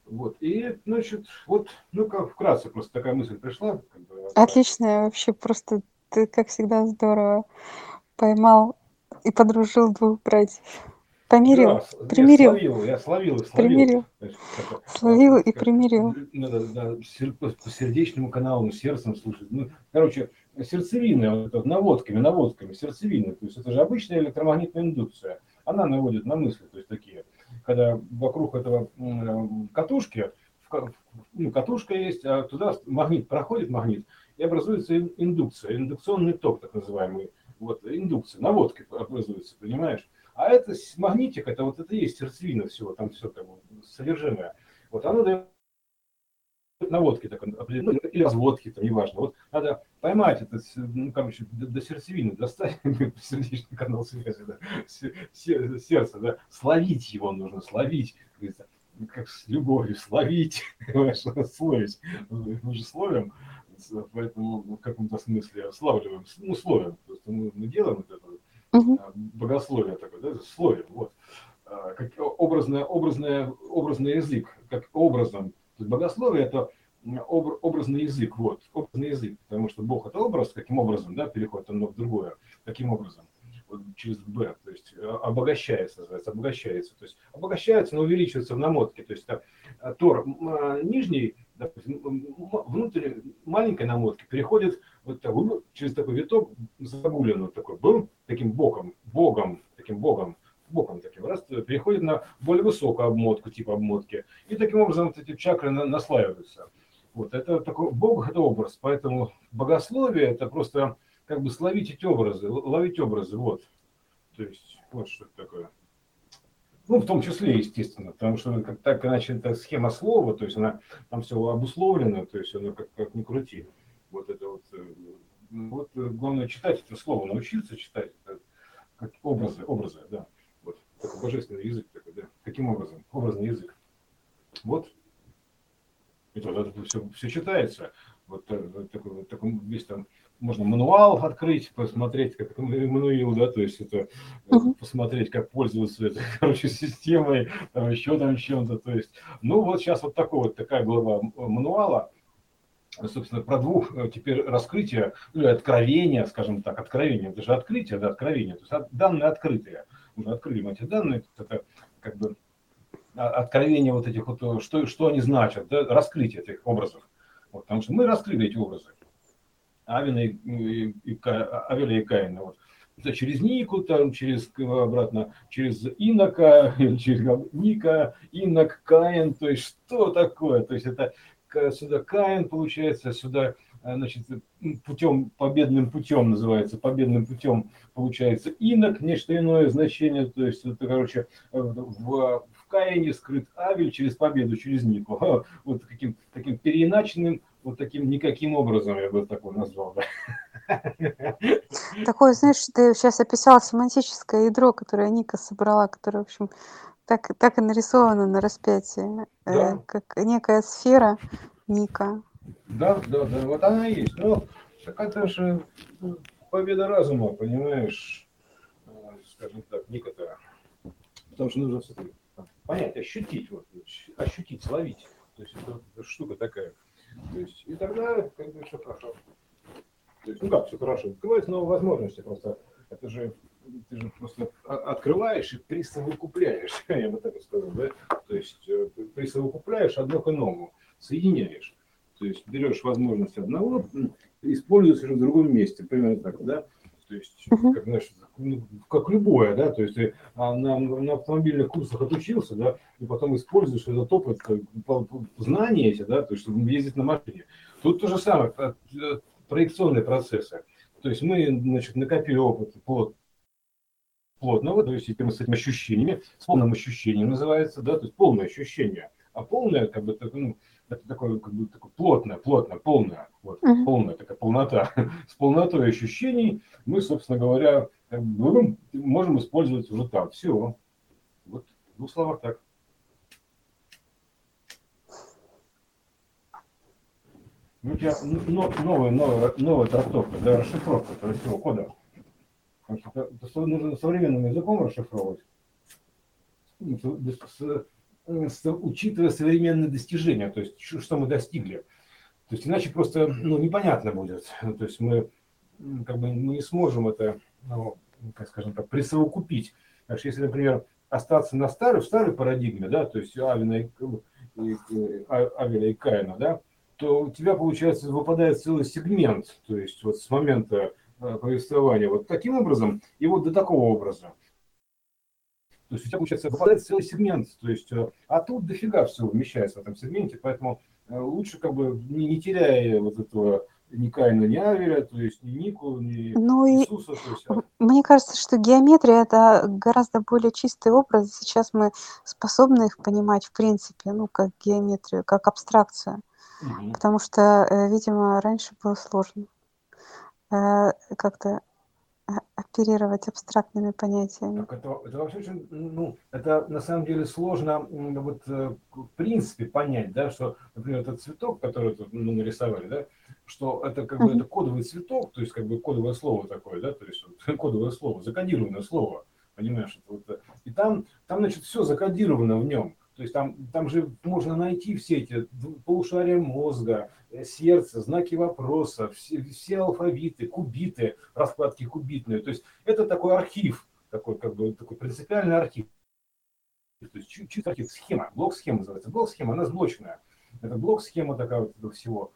Вот, и, значит, вот, ну, как вкратце, просто такая мысль пришла. Как бы, Отлично, вообще просто ты, как всегда, здорово поймал и подружил двух братьев. Помирил, да, примирил. Я словил, я словил, словил. Примирил. словил и примирил. Надо да, по сердечному каналу, сердцем слушать. Ну, короче, сердцевина, вот, наводками, наводками, сердцевина. То есть это же обычная электромагнитная индукция. Она наводит на мысли, то есть такие. Когда вокруг этого катушки, ну, катушка есть, а туда магнит проходит магнит, и образуется индукция, индукционный ток, так называемый. Вот, индукция, наводка образуется, понимаешь? А это магнитик, это вот это есть сердцевина всего, там все бы содержимое. Вот оно дает наводки так, ну, или разводки, там, неважно. Вот надо поймать это, ну, короче, до, до сердцевины, достать сердечный канал связи, да, сердце, да, словить его нужно, словить, как с любовью, словить, словить. Мы же словим, поэтому в каком-то смысле славливаем, ну, словим, просто мы, мы делаем это, угу. богословие такое, да, слове, вот. А, как образное, образное, образный язык, как образом. То есть богословие это образный язык, вот, образный язык, потому что Бог это образ, каким образом, да, переходит одно в другое, каким образом, вот, через Б, то есть а, обогащается, называется, обогащается, то есть обогащается, но увеличивается в намотке, то есть Тор нижний, допустим, внутрь маленькой намотки переходит вот так, через такой виток загулен вот такой был, таким боком, богом, таким богом, боком таким, раз, переходит на более высокую обмотку, типа обмотки. И таким образом вот эти чакры на, наслаиваются. Вот, это такой, Бог – это образ, поэтому богословие – это просто как бы словить эти образы, ловить образы, вот. То есть, вот что это такое. Ну, в том числе, естественно, потому что как, так иначе это схема слова, то есть она там все обусловлено, то есть она как, как ни крути. Вот это вот, э, вот э, главное читать это слово, научиться читать это, как образы, образы, да. Вот такой божественный язык такой, да. Каким образом? Образный язык. Вот. Это вот это все, все читается. Вот э, такой, вот такой весь там можно мануал открыть, посмотреть, как Эммануил, да, то есть это uh-huh. посмотреть, как пользоваться этой, короче, системой, там еще там чем-то, то есть, ну вот сейчас вот такой вот такая глава мануала, собственно, про двух э, теперь раскрытия, ну, откровения, скажем так, откровение, это же открытие, да, откровение, то есть данные открытые, уже открыли эти данные, это как бы откровение вот этих вот, что, что они значат, да, раскрытие этих образов, вот, потому что мы раскрыли эти образы, Авина и, и, и, Авеля и Каина. Вот. Через Нику, там, через обратно, через Инока, через Ника, Инок, Каин, то есть что такое? То есть это сюда Каин получается, сюда значит, путем, победным путем называется, победным путем получается инок, нечто иное значение, то есть это, короче, в, в Каине скрыт Авель через победу, через Нику, вот таким, таким переиначенным вот таким никаким образом, я бы такой назвал. Да. Такое, знаешь, ты сейчас описал семантическое ядро, которое Ника собрала, которое, в общем, так, так и нарисовано на распятии, э, да. э, как некая сфера Ника. Да, да, да, вот она и есть. Но так это же победа разума, понимаешь, э, скажем так, Ника-то. Потому что нужно понять, ощутить, вот, ощутить, словить. То есть это, это штука такая. То есть, и тогда как бы все хорошо. То есть, ну как, все хорошо. Открываются новые возможности. Просто это же ты же просто открываешь и присовокупляешь, я бы так сказал, да? То есть э, присовокупляешь одно к иному, соединяешь. То есть берешь возможность одного, используешь в другом месте, примерно так, да? То есть, как, знаешь, ну, как любое, да, то есть ты а, на, на автомобильных курсах отучился, да, и потом используешь этот опыт, знания эти, да, то есть, чтобы ездить на машине. Тут то же самое, э, проекционные процессы. То есть мы, значит, накопили опыт плод, плотного, то есть мы с этими ощущениями, с полным ощущением называется, да, то есть полное ощущение. А полное, как бы, ну, это такое, как бы, такое плотное, плотное, полное, вот, uh-huh. полная такая полнота. С полнотой ощущений мы, собственно говоря, мы можем использовать уже так. Все. Вот в двух словах так. Ну, у тебя новая, новая, новая трактовка, да, расшифровка этого всего кода. Потому что это нужно современным языком расшифровывать, с, с, учитывая современные достижения, то есть что мы достигли. То есть иначе просто ну, непонятно будет. То есть мы как бы мы не сможем это, ну, как скажем так, присовокупить. Так что если, например, остаться на старой, в старой парадигме, да, то есть Авина и, и, и, а, Авеля и Каина, да, то у тебя, получается, выпадает целый сегмент, то есть вот с момента э, повествования вот таким образом и вот до такого образа. То есть у тебя, получается, выпадает целый сегмент, то есть, э, а тут дофига всего вмещается в этом сегменте, поэтому э, лучше как бы не, не теряя вот этого ни Каина, ни Авеля, то есть ни Нику, ни ну Иисуса. И есть... А мне кажется, что геометрия это гораздо более чистый образ. Сейчас мы способны их понимать в принципе, ну, как геометрию, как абстракцию. Угу. Потому что, э, видимо, раньше было сложно э, как-то оперировать абстрактными понятиями. Так это, это вообще очень, ну, это на самом деле сложно вот э, в принципе понять, да, что, например, этот цветок, который тут ну, нарисовали, да, что это как бы это кодовый цветок, то есть как бы кодовое слово такое, да, то есть кодовое слово, закодированное слово, понимаешь, это вот, и там, там, значит, все закодировано в нем. То есть там, там же можно найти все эти полушария мозга, э, сердце, знаки вопроса, все, все алфавиты, кубиты, раскладки кубитные. То есть это такой архив, такой как бы такой принципиальный архив. То есть чисто архив, схема, блок-схема называется. Блок-схема, она сблочная. Это блок-схема такая вот этого всего.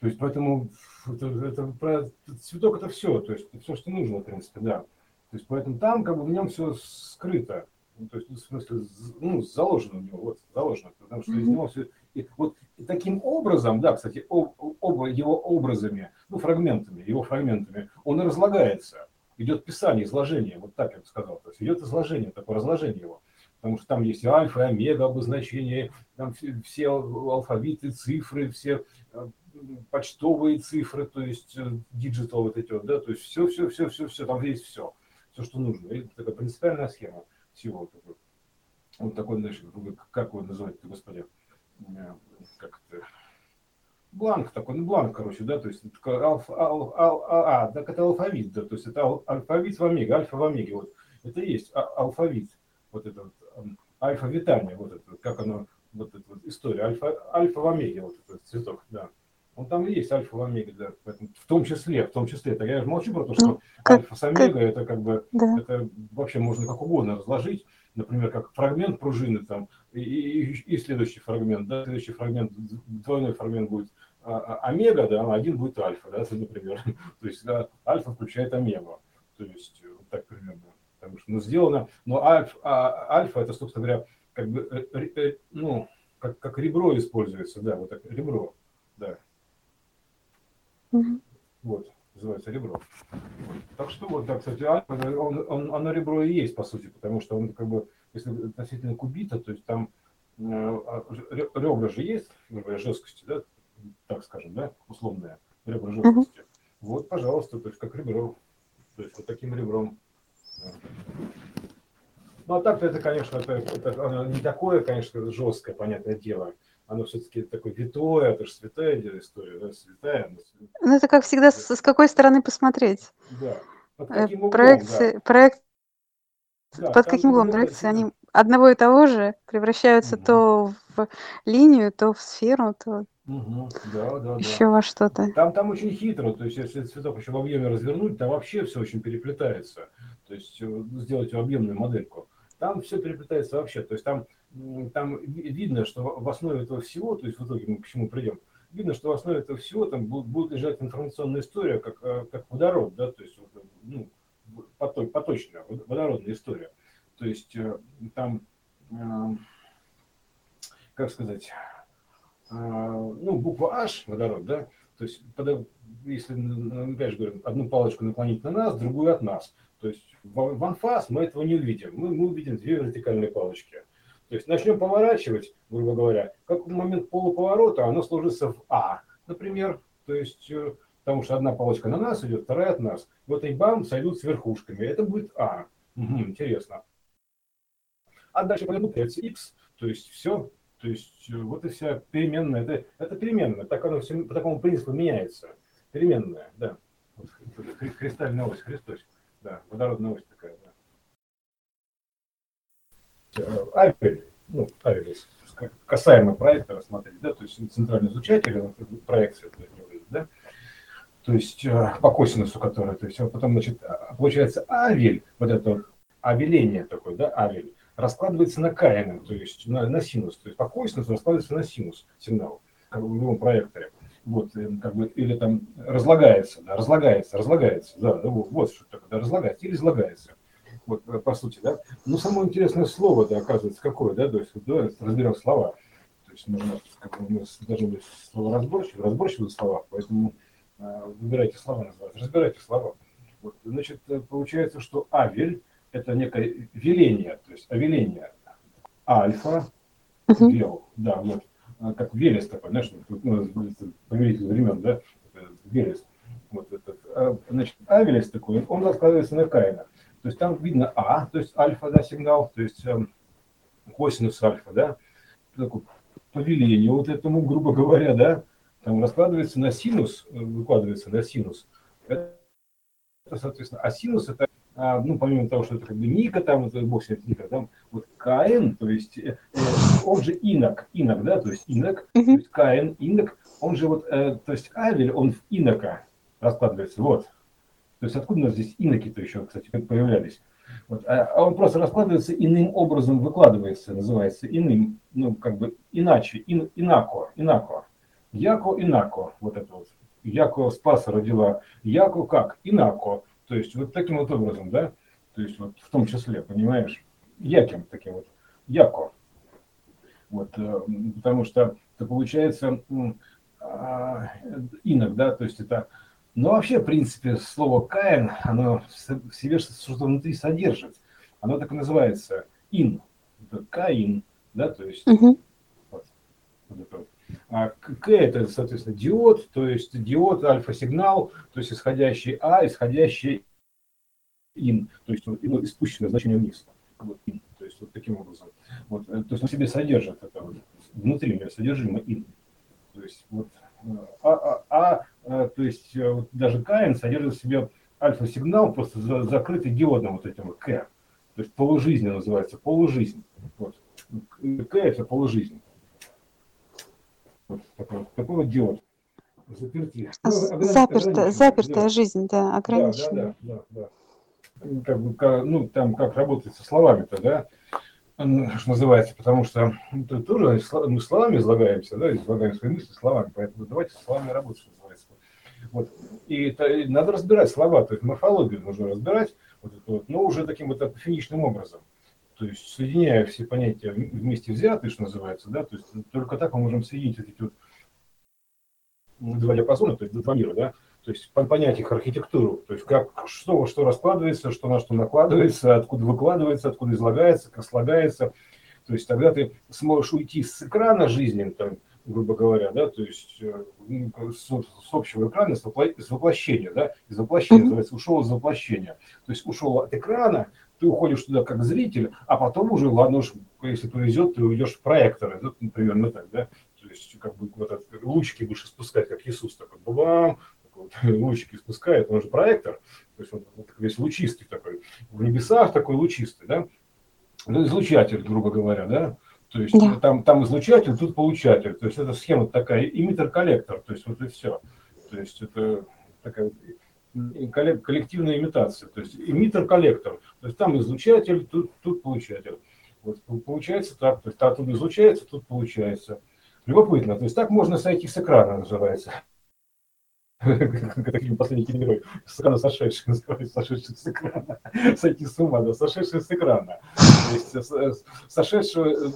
То есть поэтому это, это, про, цветок это все, то есть все, что нужно, в принципе, да. То есть поэтому там как бы в нем все скрыто. Ну, то есть, ну, в смысле, ну, заложено у него, вот, заложено, потому что mm-hmm. из него все... И вот и таким образом, да, кстати, об, его образами, ну, фрагментами, его фрагментами, он разлагается. Идет писание, изложение, вот так я бы сказал. То есть идет изложение, такое разложение его. Потому что там есть альфа, омега обозначения, там все, все алфавиты, цифры, все э, почтовые цифры, то есть digital вот эти вот, да, то есть все, все, все, все, все, там есть все, все, что нужно. Это такая принципиальная схема вот такой. Вот такой, знаешь, как его называть, господи, как это, бланк такой, ну бланк, короче, да, то есть это алф, ал, ал, а, а, так это алфавит, да, то есть это ал, алфавит в омеге, альфа в омеге, вот, это и есть а, алфавит, вот это вот, альфа-витание, вот это, как оно, вот эта вот история, альфа, альфа в омеге, вот этот цветок, да. Он там и есть альфа в омеге, да, в том числе, в том числе, это я же молчу про то, что ну, как, альфа с омега, это как бы, да. это вообще можно как угодно разложить, например, как фрагмент пружины там, и, и, и следующий фрагмент, да, следующий фрагмент, двойной фрагмент будет а, а, омега, да, а один будет альфа, да, например. То есть да, альфа включает омегу. То есть вот так примерно. Потому что, ну, сделано, но альф, а, альфа это, собственно говоря, как бы, э, э, ну, как, как ребро используется, да, вот так, ребро, да. Mm-hmm. Вот называется ребро. Так что вот, да, кстати, альфа, он, он, оно ребро и есть, по сути, потому что он как бы, если относительно кубита, то есть там э, а, ребра же есть, жесткости, да, так скажем, да, условная ребра жесткости. Угу. Вот, пожалуйста, то есть как ребро, то есть вот таким ребром. Да. Ну, а так-то это, конечно, это, это, оно не такое, конечно, жесткое, понятное дело оно все-таки такое витое, это же святая история, да, святая. Ну, это как всегда, с, с какой стороны посмотреть. Да. Под э, каким углом, проекции, да. проект, да, под каким углом проекции, они одного и того же превращаются угу. то в линию, то в сферу, то Угу, да, да, еще да. во что-то. Там, там очень хитро, то есть если цветок еще в объеме развернуть, там вообще все очень переплетается. То есть э, сделать объемную модельку. Там все переплетается вообще. То есть там там видно, что в основе этого всего, то есть в итоге мы к чему придем, видно, что в основе этого всего там будет лежать информационная история, как, э, как водород, да, то есть ну, поток, поточная водородная история. То есть э, там, э, как сказать, ну, буква H, водород, да, то есть, если, опять же говорю, одну палочку наклонить на нас, другую от нас, то есть в анфас мы этого не увидим, мы, мы увидим две вертикальные палочки – то есть начнем поворачивать, грубо говоря, как в момент полуповорота оно сложится в А, например, то есть э, потому что одна полочка на нас идет, вторая от нас. Вот и бам, сойдут с верхушками. Это будет А. Угу, интересно. А дальше пойдут X, то есть все, то есть э, вот и вся переменная. Это, это переменная, так оно все, по такому принципу меняется. Переменная, да. Вот, кристальная ось, Христос. Да, водородная ось такая. Авель, ну, Авель, касаемо проекта рассмотреть, да, то есть центральный изучатель проекции, да, то есть э, по косинусу, который, то есть потом, значит, получается авель, вот это авеление такое, да, авель, раскладывается на каином, то есть на, на синус, то есть по косинусу раскладывается на синус сигнал, как в любом проекторе. Вот, э, как бы, или там разлагается, да, разлагается, разлагается, да, вот, вот что такое, да, разлагается или излагается вот э, по сути, да. Но ну, самое интересное слово, да, оказывается, какое, да, то есть, да, разберем слова. То есть нужно, как бы, мы должны быть слово разборчивы, разборчивы в словах, поэтому э, выбирайте слова, называется, разбирайте слова. Вот, значит, э, получается, что авель – это некое веление, то есть овеление. Альфа, вел, да, вот, а, как Велес такой, знаешь, ну, повелитель времен, да, Велес. Вот этот, значит, Авелес такой, он раскладывается на Каина. То есть там видно А, то есть альфа, да, сигнал, то есть э, косинус альфа, да, такое повеление вот этому, грубо говоря, да, там раскладывается на синус, э, выкладывается на синус. Это, соответственно, а синус это, а, ну, помимо того, что это как бы Ника, там, это бог себе Ника, там, вот КН, то есть, э, э, он же инок, инок, да, то есть инок, то есть КН, инок, он же вот, э, то есть Авель, он в инока раскладывается, вот, то есть откуда у нас здесь иноки-то еще, кстати, появлялись? Вот. А, а он просто раскладывается иным образом, выкладывается, называется иным, ну, как бы иначе, ин, инако, инако. Яко, инако, вот это вот. Яко Спаса родила. Яко как? Инако. То есть вот таким вот образом, да? То есть вот в том числе, понимаешь? Яким таким вот. Яко. Вот, э, потому что это получается а, инок, да, то есть это, но вообще, в принципе, слово Каин, оно в себе что-то внутри содержит. Оно так и называется ин, Каин, да, то есть uh-huh. вот, вот это вот. А К это, соответственно, диод, то есть диод, альфа-сигнал, то есть исходящий А, исходящий ин, то есть ну, испущенное значение вниз. Вот, ин, то есть вот таким образом. Вот, то есть он в себе содержит это вот, внутри у него ин. То есть вот а, а, а, а то есть э, вот, даже Каин содержит в себе альфа-сигнал, просто за, закрытый диодом вот этим К. То есть полужизнь называется, полужизнь. Вот. К это полужизнь. Вот такой, такой вот диод. Заперти. Ну, Заперта, запертая да. жизнь, да, ограниченная. Да, да, да, да. Как бы, ну, там как работать со словами-то, да, что называется, потому что это тоже мы словами излагаемся, да, излагаем свои мысли словами, поэтому давайте словами работать, что называется. Вот. И это, надо разбирать слова, то есть морфологию нужно разбирать, вот это вот, но уже таким вот финичным образом. То есть соединяя все понятия вместе взятые, что называется, да, то есть только так мы можем соединить эти вот два диапазона, то есть два мира, да, то есть понять их архитектуру, то есть как, что во что раскладывается, что на что накладывается, откуда выкладывается, откуда излагается, как слагается. То есть тогда ты сможешь уйти с экрана жизни, там, грубо говоря, да, то есть э, ну, с, с общего экрана, с, воплощения, да, из воплощения, называется, ушел из воплощения. То есть ушел от экрана, ты уходишь туда как зритель, а потом уже, ладно уж, если повезет, ты уйдешь в проекторы, да, примерно так, да, то есть как бы вот этот, лучики будешь спускать, как Иисус, такой, бам, вот, лучики спускает, он же проектор, то есть он весь лучистый такой, в небесах такой лучистый, да, ну, излучатель, грубо говоря, да, то есть да. там, там излучатель, тут получатель, то есть это схема такая, имитер-коллектор, то есть вот и все, то есть это такая коллективная имитация, то есть имитер-коллектор, то есть там излучатель, тут, тут получатель. Вот получается так, то есть оттуда излучается, тут получается. Любопытно, то есть так можно сойти с экрана, называется фильм «Последний киногерой», с экрана сошедший, называется, сошедший с экрана, сойти с ума, да, сошедший с экрана. То есть э, сошедшего э,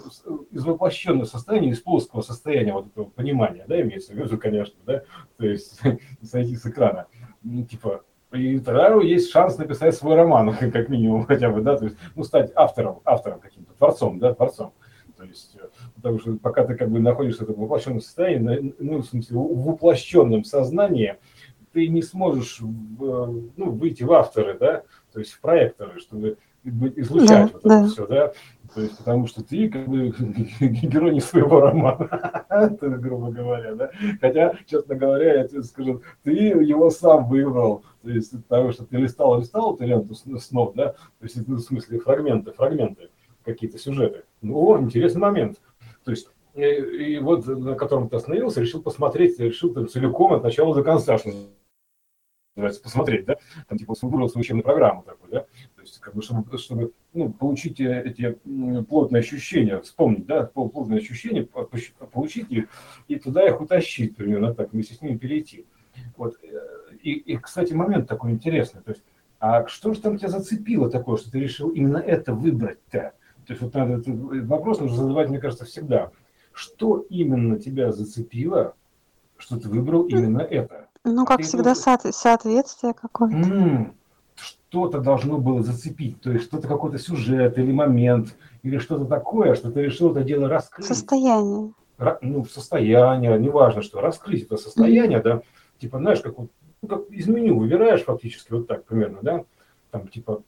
из воплощенного состояния, из плоского состояния вот этого понимания, да, имеется в виду, конечно, да, то есть сойти с экрана. Ну, типа, и тогда есть шанс написать свой роман, как минимум, хотя бы, да, то есть, ну, стать автором, автором каким-то, творцом, да, творцом. То есть, э, потому что пока ты как бы находишься в воплощенном состоянии, ну, в смысле, в воплощенном сознании, ты не сможешь ну, выйти в авторы, да, то есть в проекторы, чтобы излучать да, вот да. это все, да, то есть потому что ты как бы герой не своего романа, грубо говоря, да, хотя, честно говоря, я тебе скажу, ты его сам выбрал, то есть потому что ты листал, листал ты ленту снов, да, то есть ну, в смысле фрагменты, фрагменты, какие-то сюжеты. Ну, интересный момент. То есть и, и вот на котором ты остановился, решил посмотреть, решил там целиком от начала до конца, что называется, посмотреть, да, там типа выбрал свою учебную программу такую, да, то есть как бы чтобы, чтобы ну, получить э, эти плотные ощущения, вспомнить, да, плотные ощущения, получить их и туда их утащить, примерно так, вместе с ними перейти. Вот. Э, и, и, кстати, момент такой интересный, то есть, а что же там тебя зацепило такое, что ты решил именно это выбрать-то? То есть вот надо, этот вопрос нужно задавать, мне кажется, всегда. Что именно тебя зацепило, что ты выбрал именно это? Ну, как ты всегда, должен... соответствие какое-то. м что-то должно было зацепить, то есть что-то какой-то сюжет или момент, или что-то такое, что ты решил это дело раскрыть. Состояние. Ра- ну, состояние, неважно что, раскрыть это состояние, mm-hmm. да, типа, знаешь, как вот, ну, как из меню выбираешь фактически вот так примерно, да, там, типа,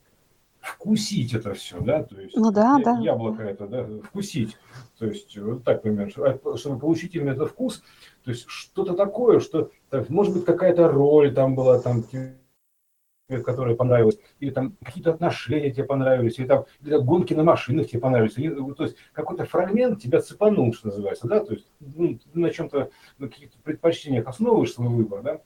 вкусить это все, да, то есть ну, да, да. яблоко это, да, вкусить, то есть вот так примерно, чтобы получить именно этот вкус, то есть что-то такое, что, так, может быть, какая-то роль там была, там, которая понравилась, или там какие-то отношения тебе понравились, или там или гонки на машинах тебе понравились, или, то есть какой-то фрагмент тебя цепанул, что называется, да, то есть ну, на чем-то, на каких-то предпочтениях основываешь свой выбор, да,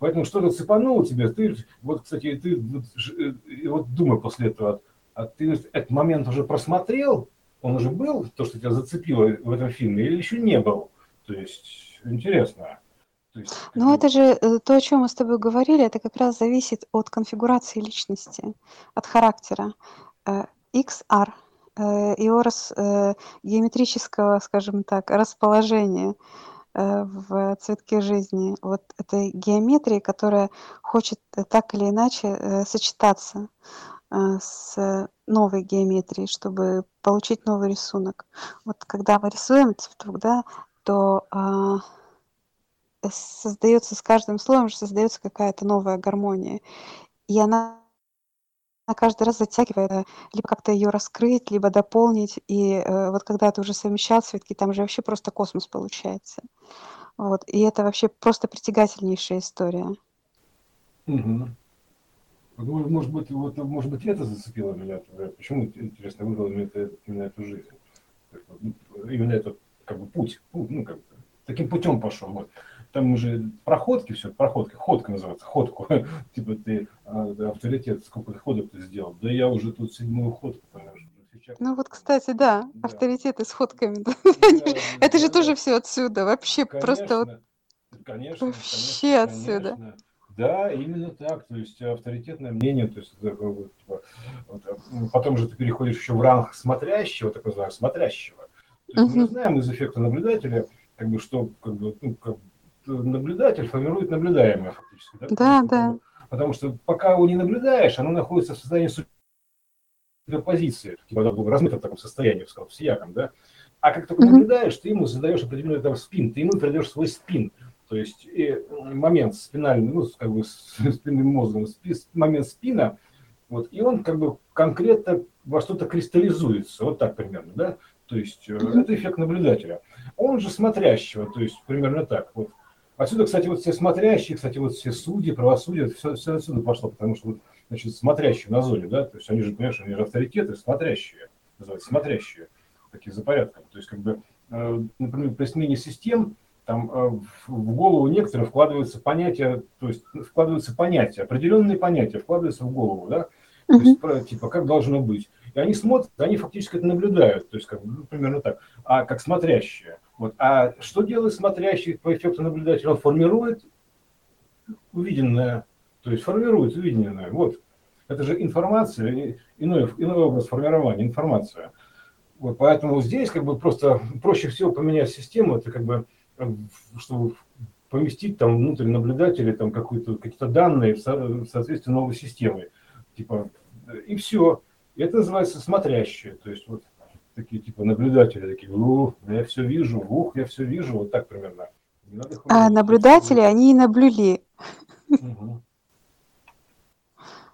Поэтому что-то цепануло тебе. Ты, вот, кстати, ты вот, э, вот думай после этого, а ты этот момент уже просмотрел? Он уже был, то, что тебя зацепило в этом фильме, или еще не был? То есть, интересно. есть, ну, это же э, то, о чем мы с тобой говорили, это как раз зависит от конфигурации личности, от характера. XR, его рас, геометрического, скажем так, расположения. Э, в цветке жизни вот этой геометрии, которая хочет так или иначе сочетаться с новой геометрией, чтобы получить новый рисунок. Вот когда мы рисуем цветок, да, то а, создается с каждым слоем создается какая-то новая гармония. И она каждый раз затягивает, э, либо как-то ее раскрыть, либо дополнить. И э, вот когда ты уже совмещал цветки, там же вообще просто космос получается. Вот. И это вообще просто притягательнейшая история. Угу. Может быть, вот, может быть, это зацепило меня. Почему, интересно, выбрал именно, это, именно эту жизнь? Именно этот как бы, путь, ну, как, таким путем пошел. Вот там уже проходки, все, проходки, ходка называется, ходку. типа ты а, авторитет, сколько ходок ты сделал. Да я уже тут седьмую ходку, понимаешь. Ну вот, кстати, да, да. авторитеты с ходками. Да, Это же тоже все отсюда, вообще просто вот. Конечно, вообще отсюда. Да, именно так. То есть авторитетное мнение, то есть вот, типа, вот, потом же ты переходишь еще в ранг смотрящего, так называемого смотрящего. То есть мы знаем из эффекта наблюдателя, как бы, что как бы, ну, как, наблюдатель формирует наблюдаемое фактически. Да, да. да. Потому что пока его не наблюдаешь, оно находится в состоянии суперпозиции, типа размыто в таком состоянии, сказал, с яком, да. А как только наблюдаешь, ты ему задаешь определенный там спин, ты ему придаешь свой спин. То есть и момент спинальный, ну, как бы спинным мозгом, момент спина, вот, и он как бы конкретно во что-то кристаллизуется, вот так примерно, да. То есть mm-hmm. это эффект наблюдателя. Он же смотрящего, то есть примерно так. Вот Отсюда, кстати, вот все смотрящие, кстати, вот все судьи, правосудие, все, все отсюда пошло, потому что, вот, значит, смотрящие на зоне, да, то есть они же, понимаешь, они же авторитеты, смотрящие, называются, смотрящие, такие за порядком. То есть, как бы, э, например, при смене систем, там э, в голову некоторым вкладываются понятия, то есть вкладываются понятия, определенные понятия вкладываются в голову, да, то есть, типа, как должно быть. И они смотрят, они фактически это наблюдают, то есть, как, ну, примерно так, а как смотрящие. Вот. А что делает смотрящий по эффекту наблюдателя? Он формирует увиденное, то есть формирует увиденное. Вот. Это же информация, иной, иной образ формирования, информация. Вот, поэтому здесь как бы просто проще всего поменять систему, это как бы, чтобы поместить там внутрь наблюдателя там какие-то данные в, со, в соответствии новой системы. Типа, и все. Это называется смотрящее. То есть вот такие типа наблюдатели, такие, ух, я все вижу, ух, я все вижу, вот так примерно. А наблюдатели, они и наблюли. Угу.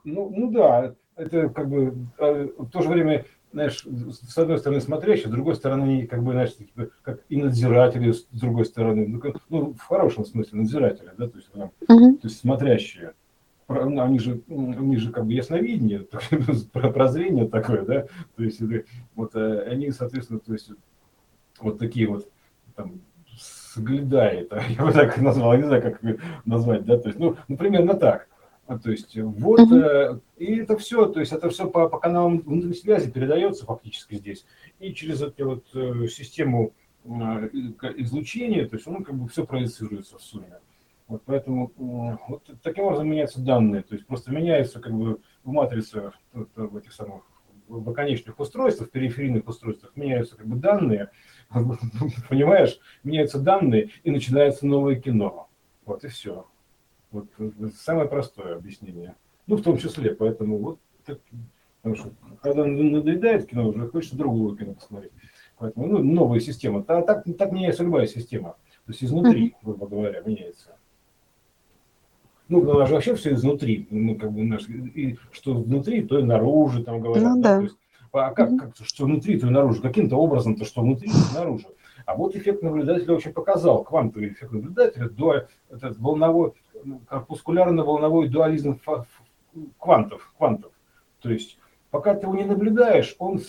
Ну, ну да, это как бы а, в то же время, знаешь, с одной стороны смотрящий, с другой стороны, как бы, знаешь, типа, как и надзиратели, с другой стороны, ну, ну в хорошем смысле надзиратели, да, то есть, прям, угу. то есть смотрящие. Ну, они же, у них же как бы ясновидение, прозрение такое, да, то есть вот э, они, соответственно, то есть вот такие вот там соглядает, я бы так назвал, не знаю, как назвать, да, то есть, ну, ну примерно так. А, то есть вот, э, и это все, то есть это все по, по каналам внутренней связи передается фактически здесь. И через эту вот э, систему излучения, то есть оно как бы все проецируется в сумме. Вот поэтому вот таким образом меняются данные, то есть просто меняются как бы в матрице в этих самых в конечных устройствах, периферийных устройствах меняются как бы данные, понимаешь, меняются данные и начинается новое кино. Вот и все. Вот самое простое объяснение. Ну, в том числе, поэтому вот так, потому что когда надоедает кино, уже хочется другого кино посмотреть. Поэтому, ну, новая система. Так, так меняется любая система. То есть изнутри, грубо говоря, меняется. Ну, у нас же вообще все изнутри. Ну, как бы наш, и что внутри, то и наружу, там говорят. Ну, да. да. Есть, а как, как, что внутри, то и наружу? Каким-то образом-то, что внутри, то и наружу. А вот эффект наблюдателя очень показал, квантовый эффект наблюдателя, до, этот волновой, корпускулярно-волновой дуализм квантов, квантов. То есть, пока ты его не наблюдаешь, он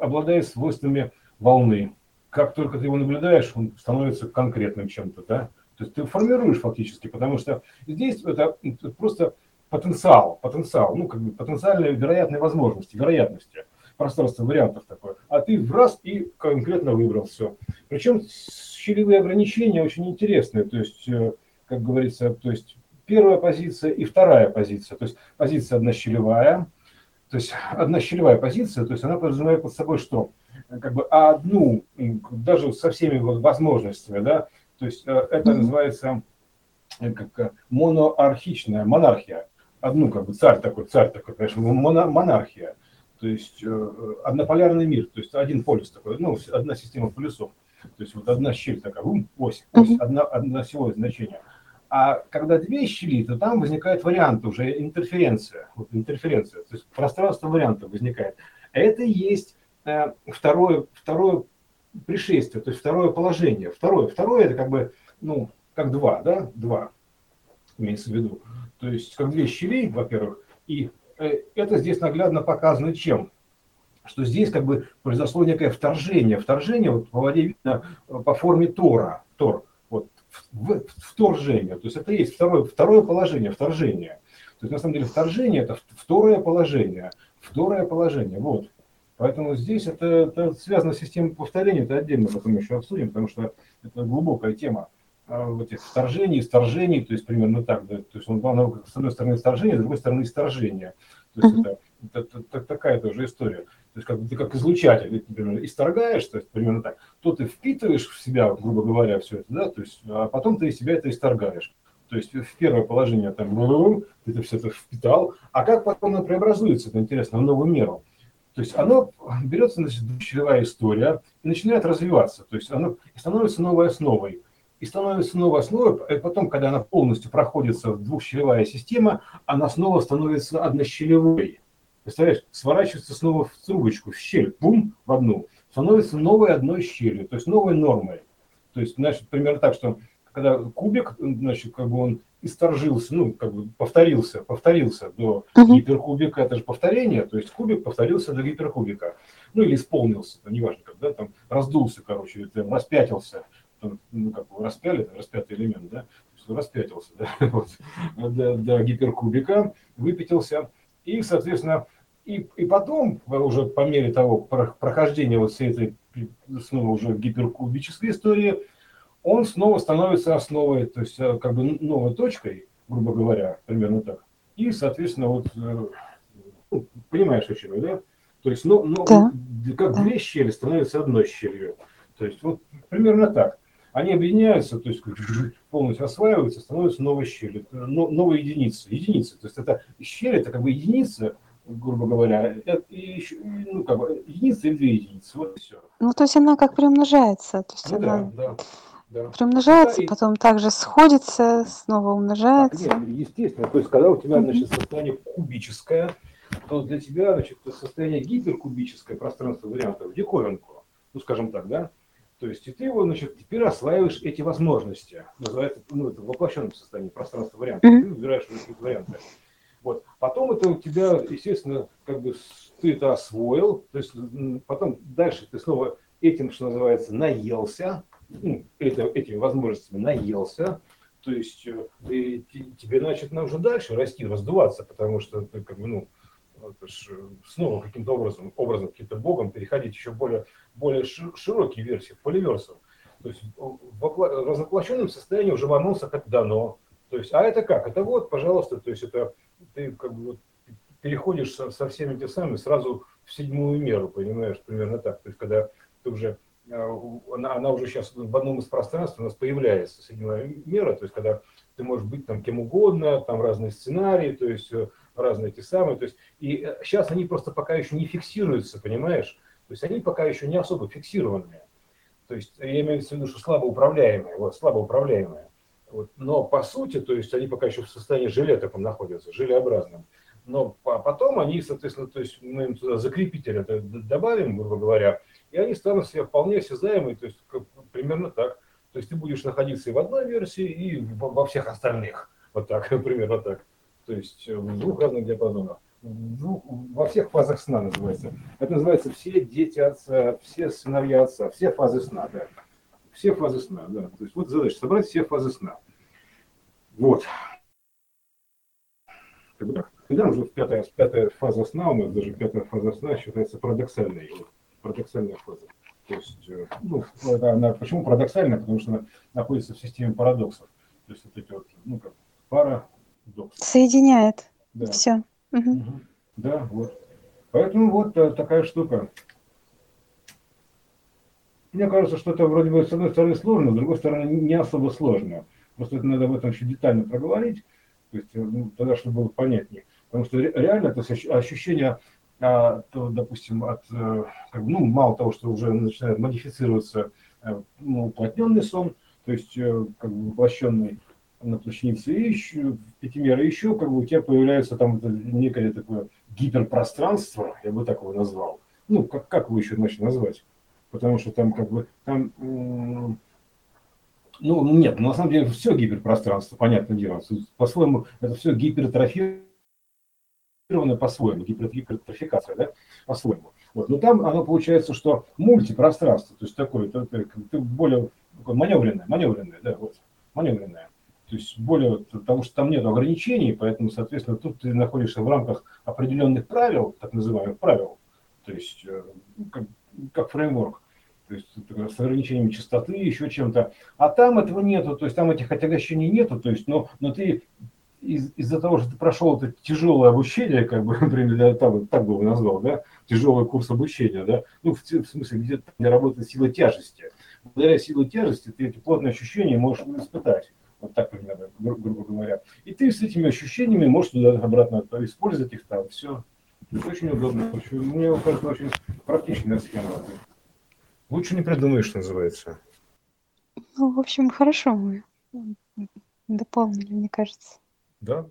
обладает свойствами волны. Как только ты его наблюдаешь, он становится конкретным чем-то, да? То есть ты формируешь фактически, потому что здесь это, просто потенциал, потенциал, ну, как бы потенциальные вероятные возможности, вероятности, пространство вариантов такое. А ты в раз и конкретно выбрал все. Причем щелевые ограничения очень интересные, то есть, э, как говорится, то есть первая позиция и вторая позиция. То есть позиция однощелевая, то есть однощелевая позиция, то есть она подразумевает под собой что? Как бы одну, даже со всеми возможностями, да, То есть э, это называется э, как моноархичная монархия. Одну как бы царь такой, царь такой, конечно, монархия. То есть однополярный мир, то есть один полюс такой, ну, одна система полюсов. То есть вот одна щель такая, ум, ось, ось одна, одна осевое значение. А когда две щели, то там возникает вариант уже интерференция. Вот интерференция, то есть пространство вариантов возникает. Это и есть э, второе, второе пришествие, то есть второе положение. Второе, второе это как бы, ну, как два, да, два, имеется в виду. То есть как две щели, во-первых, и э, это здесь наглядно показано чем? Что здесь как бы произошло некое вторжение. Вторжение вот по воде видно э, по форме Тора. Тор вторжение. То есть это есть второе, второе положение, вторжение. То есть на самом деле вторжение это второе положение. Второе положение. Вот. Поэтому здесь это, это связано с системой повторения, это отдельно потом еще обсудим, потому что это глубокая тема а, вот этих вторжений, сторжений, то есть примерно так, да, то есть он, он с одной стороны вторжение, с другой стороны исторжение. То есть это, это, это, это такая тоже история. То есть как, ты как излучатель, ты, например, исторгаешь, то есть примерно так, то ты впитываешь в себя, грубо говоря, все это, да, то есть, а потом ты из себя это исторгаешь. То есть в первое положение там ты это все это впитал, а как потом оно преобразуется, это интересно, в новую меру. То есть оно берется, значит, двухчелевая история и начинает развиваться. То есть оно становится новой основой. И становится новой основой, и потом, когда она полностью проходится в двухщелевая система, она снова становится однощелевой. Представляешь, сворачивается снова в трубочку, в щель, бум, в одну, становится новой одной щелью, то есть новой нормой. То есть, значит, примерно так, что когда кубик, значит, как бы он исторжился, ну, как бы повторился, повторился до uh-huh. гиперкубика, это же повторение, то есть кубик повторился до гиперкубика. Ну, или исполнился, это неважно, когда там раздулся, короче, это распятился, там, ну, как бы распяли, это распятый элемент, да, распятился, да, вот, до, до гиперкубика, выпятился, и, соответственно, и, и потом, уже по мере того прохождения вот всей этой снова уже гиперкубической истории, он снова становится основой, то есть э, как бы новой точкой, грубо говоря, примерно так. И, соответственно, вот, э, ну, понимаешь, о чем я, да? То есть, ну, ну да. как да. две щели становятся одной щелью. То есть, вот примерно так. Они объединяются, то есть полностью осваиваются, становятся новой щелью, э, новой единицей. Единицы. То есть, это щель, это как бы единица, грубо говоря, и, ну, как бы, единица и две единицы, вот и все. Ну, то есть она как приумножается, то есть ну, она да, да, да. приумножается, да, потом и... также сходится, снова умножается. Так, нет, естественно, то есть когда у тебя, значит, состояние кубическое, то для тебя, значит, состояние гиперкубическое, пространство вариантов, диковинку, ну, скажем так, да, то есть и ты его, значит, теперь осваиваешь эти возможности. Называется, ну, это в воплощенном состоянии пространства вариантов. Mm-hmm. Ты выбираешь эти варианты. Вот. Потом это у тебя, естественно, как бы ты это освоил, то есть потом дальше ты снова этим, что называется, наелся, ну, это, этими возможностями наелся, то есть э, и, тебе, значит, нужно дальше расти, раздуваться, потому что ты как бы, ну, ж, снова каким-то образом, образом, каким-то богом переходить еще более, более широкие версии, поливерсов. То есть в разоплощенном состоянии уже ванонсах это дано. То есть, а это как? Это вот, пожалуйста, то есть это ты как бы вот переходишь со, со всеми этими самыми сразу в седьмую меру, понимаешь, примерно так. То есть, когда ты уже, она, она уже сейчас в одном из пространств у нас появляется седьмая мера, то есть, когда ты можешь быть там кем угодно, там разные сценарии, то есть, э, разные эти самые, то есть, и сейчас э, они просто пока еще не фиксируются, понимаешь, то есть, они пока еще не особо фиксированные. То есть, я имею в виду, что слабо управляемые, вот, слабо управляемые. Вот. Но по сути, то есть они пока еще в состоянии желе таком находятся, желеобразном. Но потом они, соответственно, то есть мы им туда закрепитель это добавим, грубо говоря, и они станут себе вполне осязаемые, то есть как, примерно так. То есть ты будешь находиться и в одной версии, и во всех остальных. Вот так, примерно так. То есть в двух разных диапазонах. во всех фазах сна называется. Это называется все дети отца, все сыновья отца, все фазы сна. Да все фазы сна, да. То есть вот задача собрать все фазы сна. Вот. Когда уже пятая, пятая фаза сна, у нас даже пятая фаза сна считается парадоксальной. Вот, парадоксальная фаза. То есть, э, ну, она, почему парадоксальная? Потому что она находится в системе парадоксов. То есть вот эти вот, ну как, парадокс. Соединяет. Да. Все. Угу. Угу. Да, вот. Поэтому вот э, такая штука. мне кажется, что это вроде бы с одной стороны сложно, с другой стороны не особо сложно. Просто это надо об этом еще детально проговорить, то есть, ну, тогда, чтобы было понятнее. Потому что реально это ощущение, то, допустим, от, э, как бы, ну, мало того, что уже начинает модифицироваться э, ну, уплотненный сон, то есть э, как бы воплощенный на плащанице, и еще, в пятимере еще как бы у тебя появляется там некое такое гиперпространство, я бы так его назвал. Ну, как, как его еще иначе назвать? Потому что там как бы, там, ну, нет, на самом деле все гиперпространство, понятное дело. По-своему, это все гипертрофировано по-своему, гипертрофикация, да, по-своему. Вот. Но там оно получается, что мультипространство, то есть такое, это, это, это более такое маневренное, маневренное, да, вот, маневренное. То есть более, потому что там нет ограничений, поэтому, соответственно, тут ты находишься в рамках определенных правил, так называемых правил, то есть э, как, как фреймворк, то есть с ограничением частоты, еще чем-то. А там этого нету, то есть там этих ограничений нету, то есть, но, но ты из, из-за того, что ты прошел это тяжелое обучение, как бы, например, так, так бы его назвал, да, тяжелый курс обучения, да, ну, в, в смысле, где, где работает сила тяжести. Благодаря силе тяжести ты эти плотные ощущения можешь испытать. Вот так примерно, гру- грубо говоря. И ты с этими ощущениями можешь туда обратно использовать их там, все. Это очень удобно. Очень, мне кажется, очень практичная схема. Лучше не придумаешь, что называется. Ну, в общем, хорошо мы дополнили, мне кажется. Да,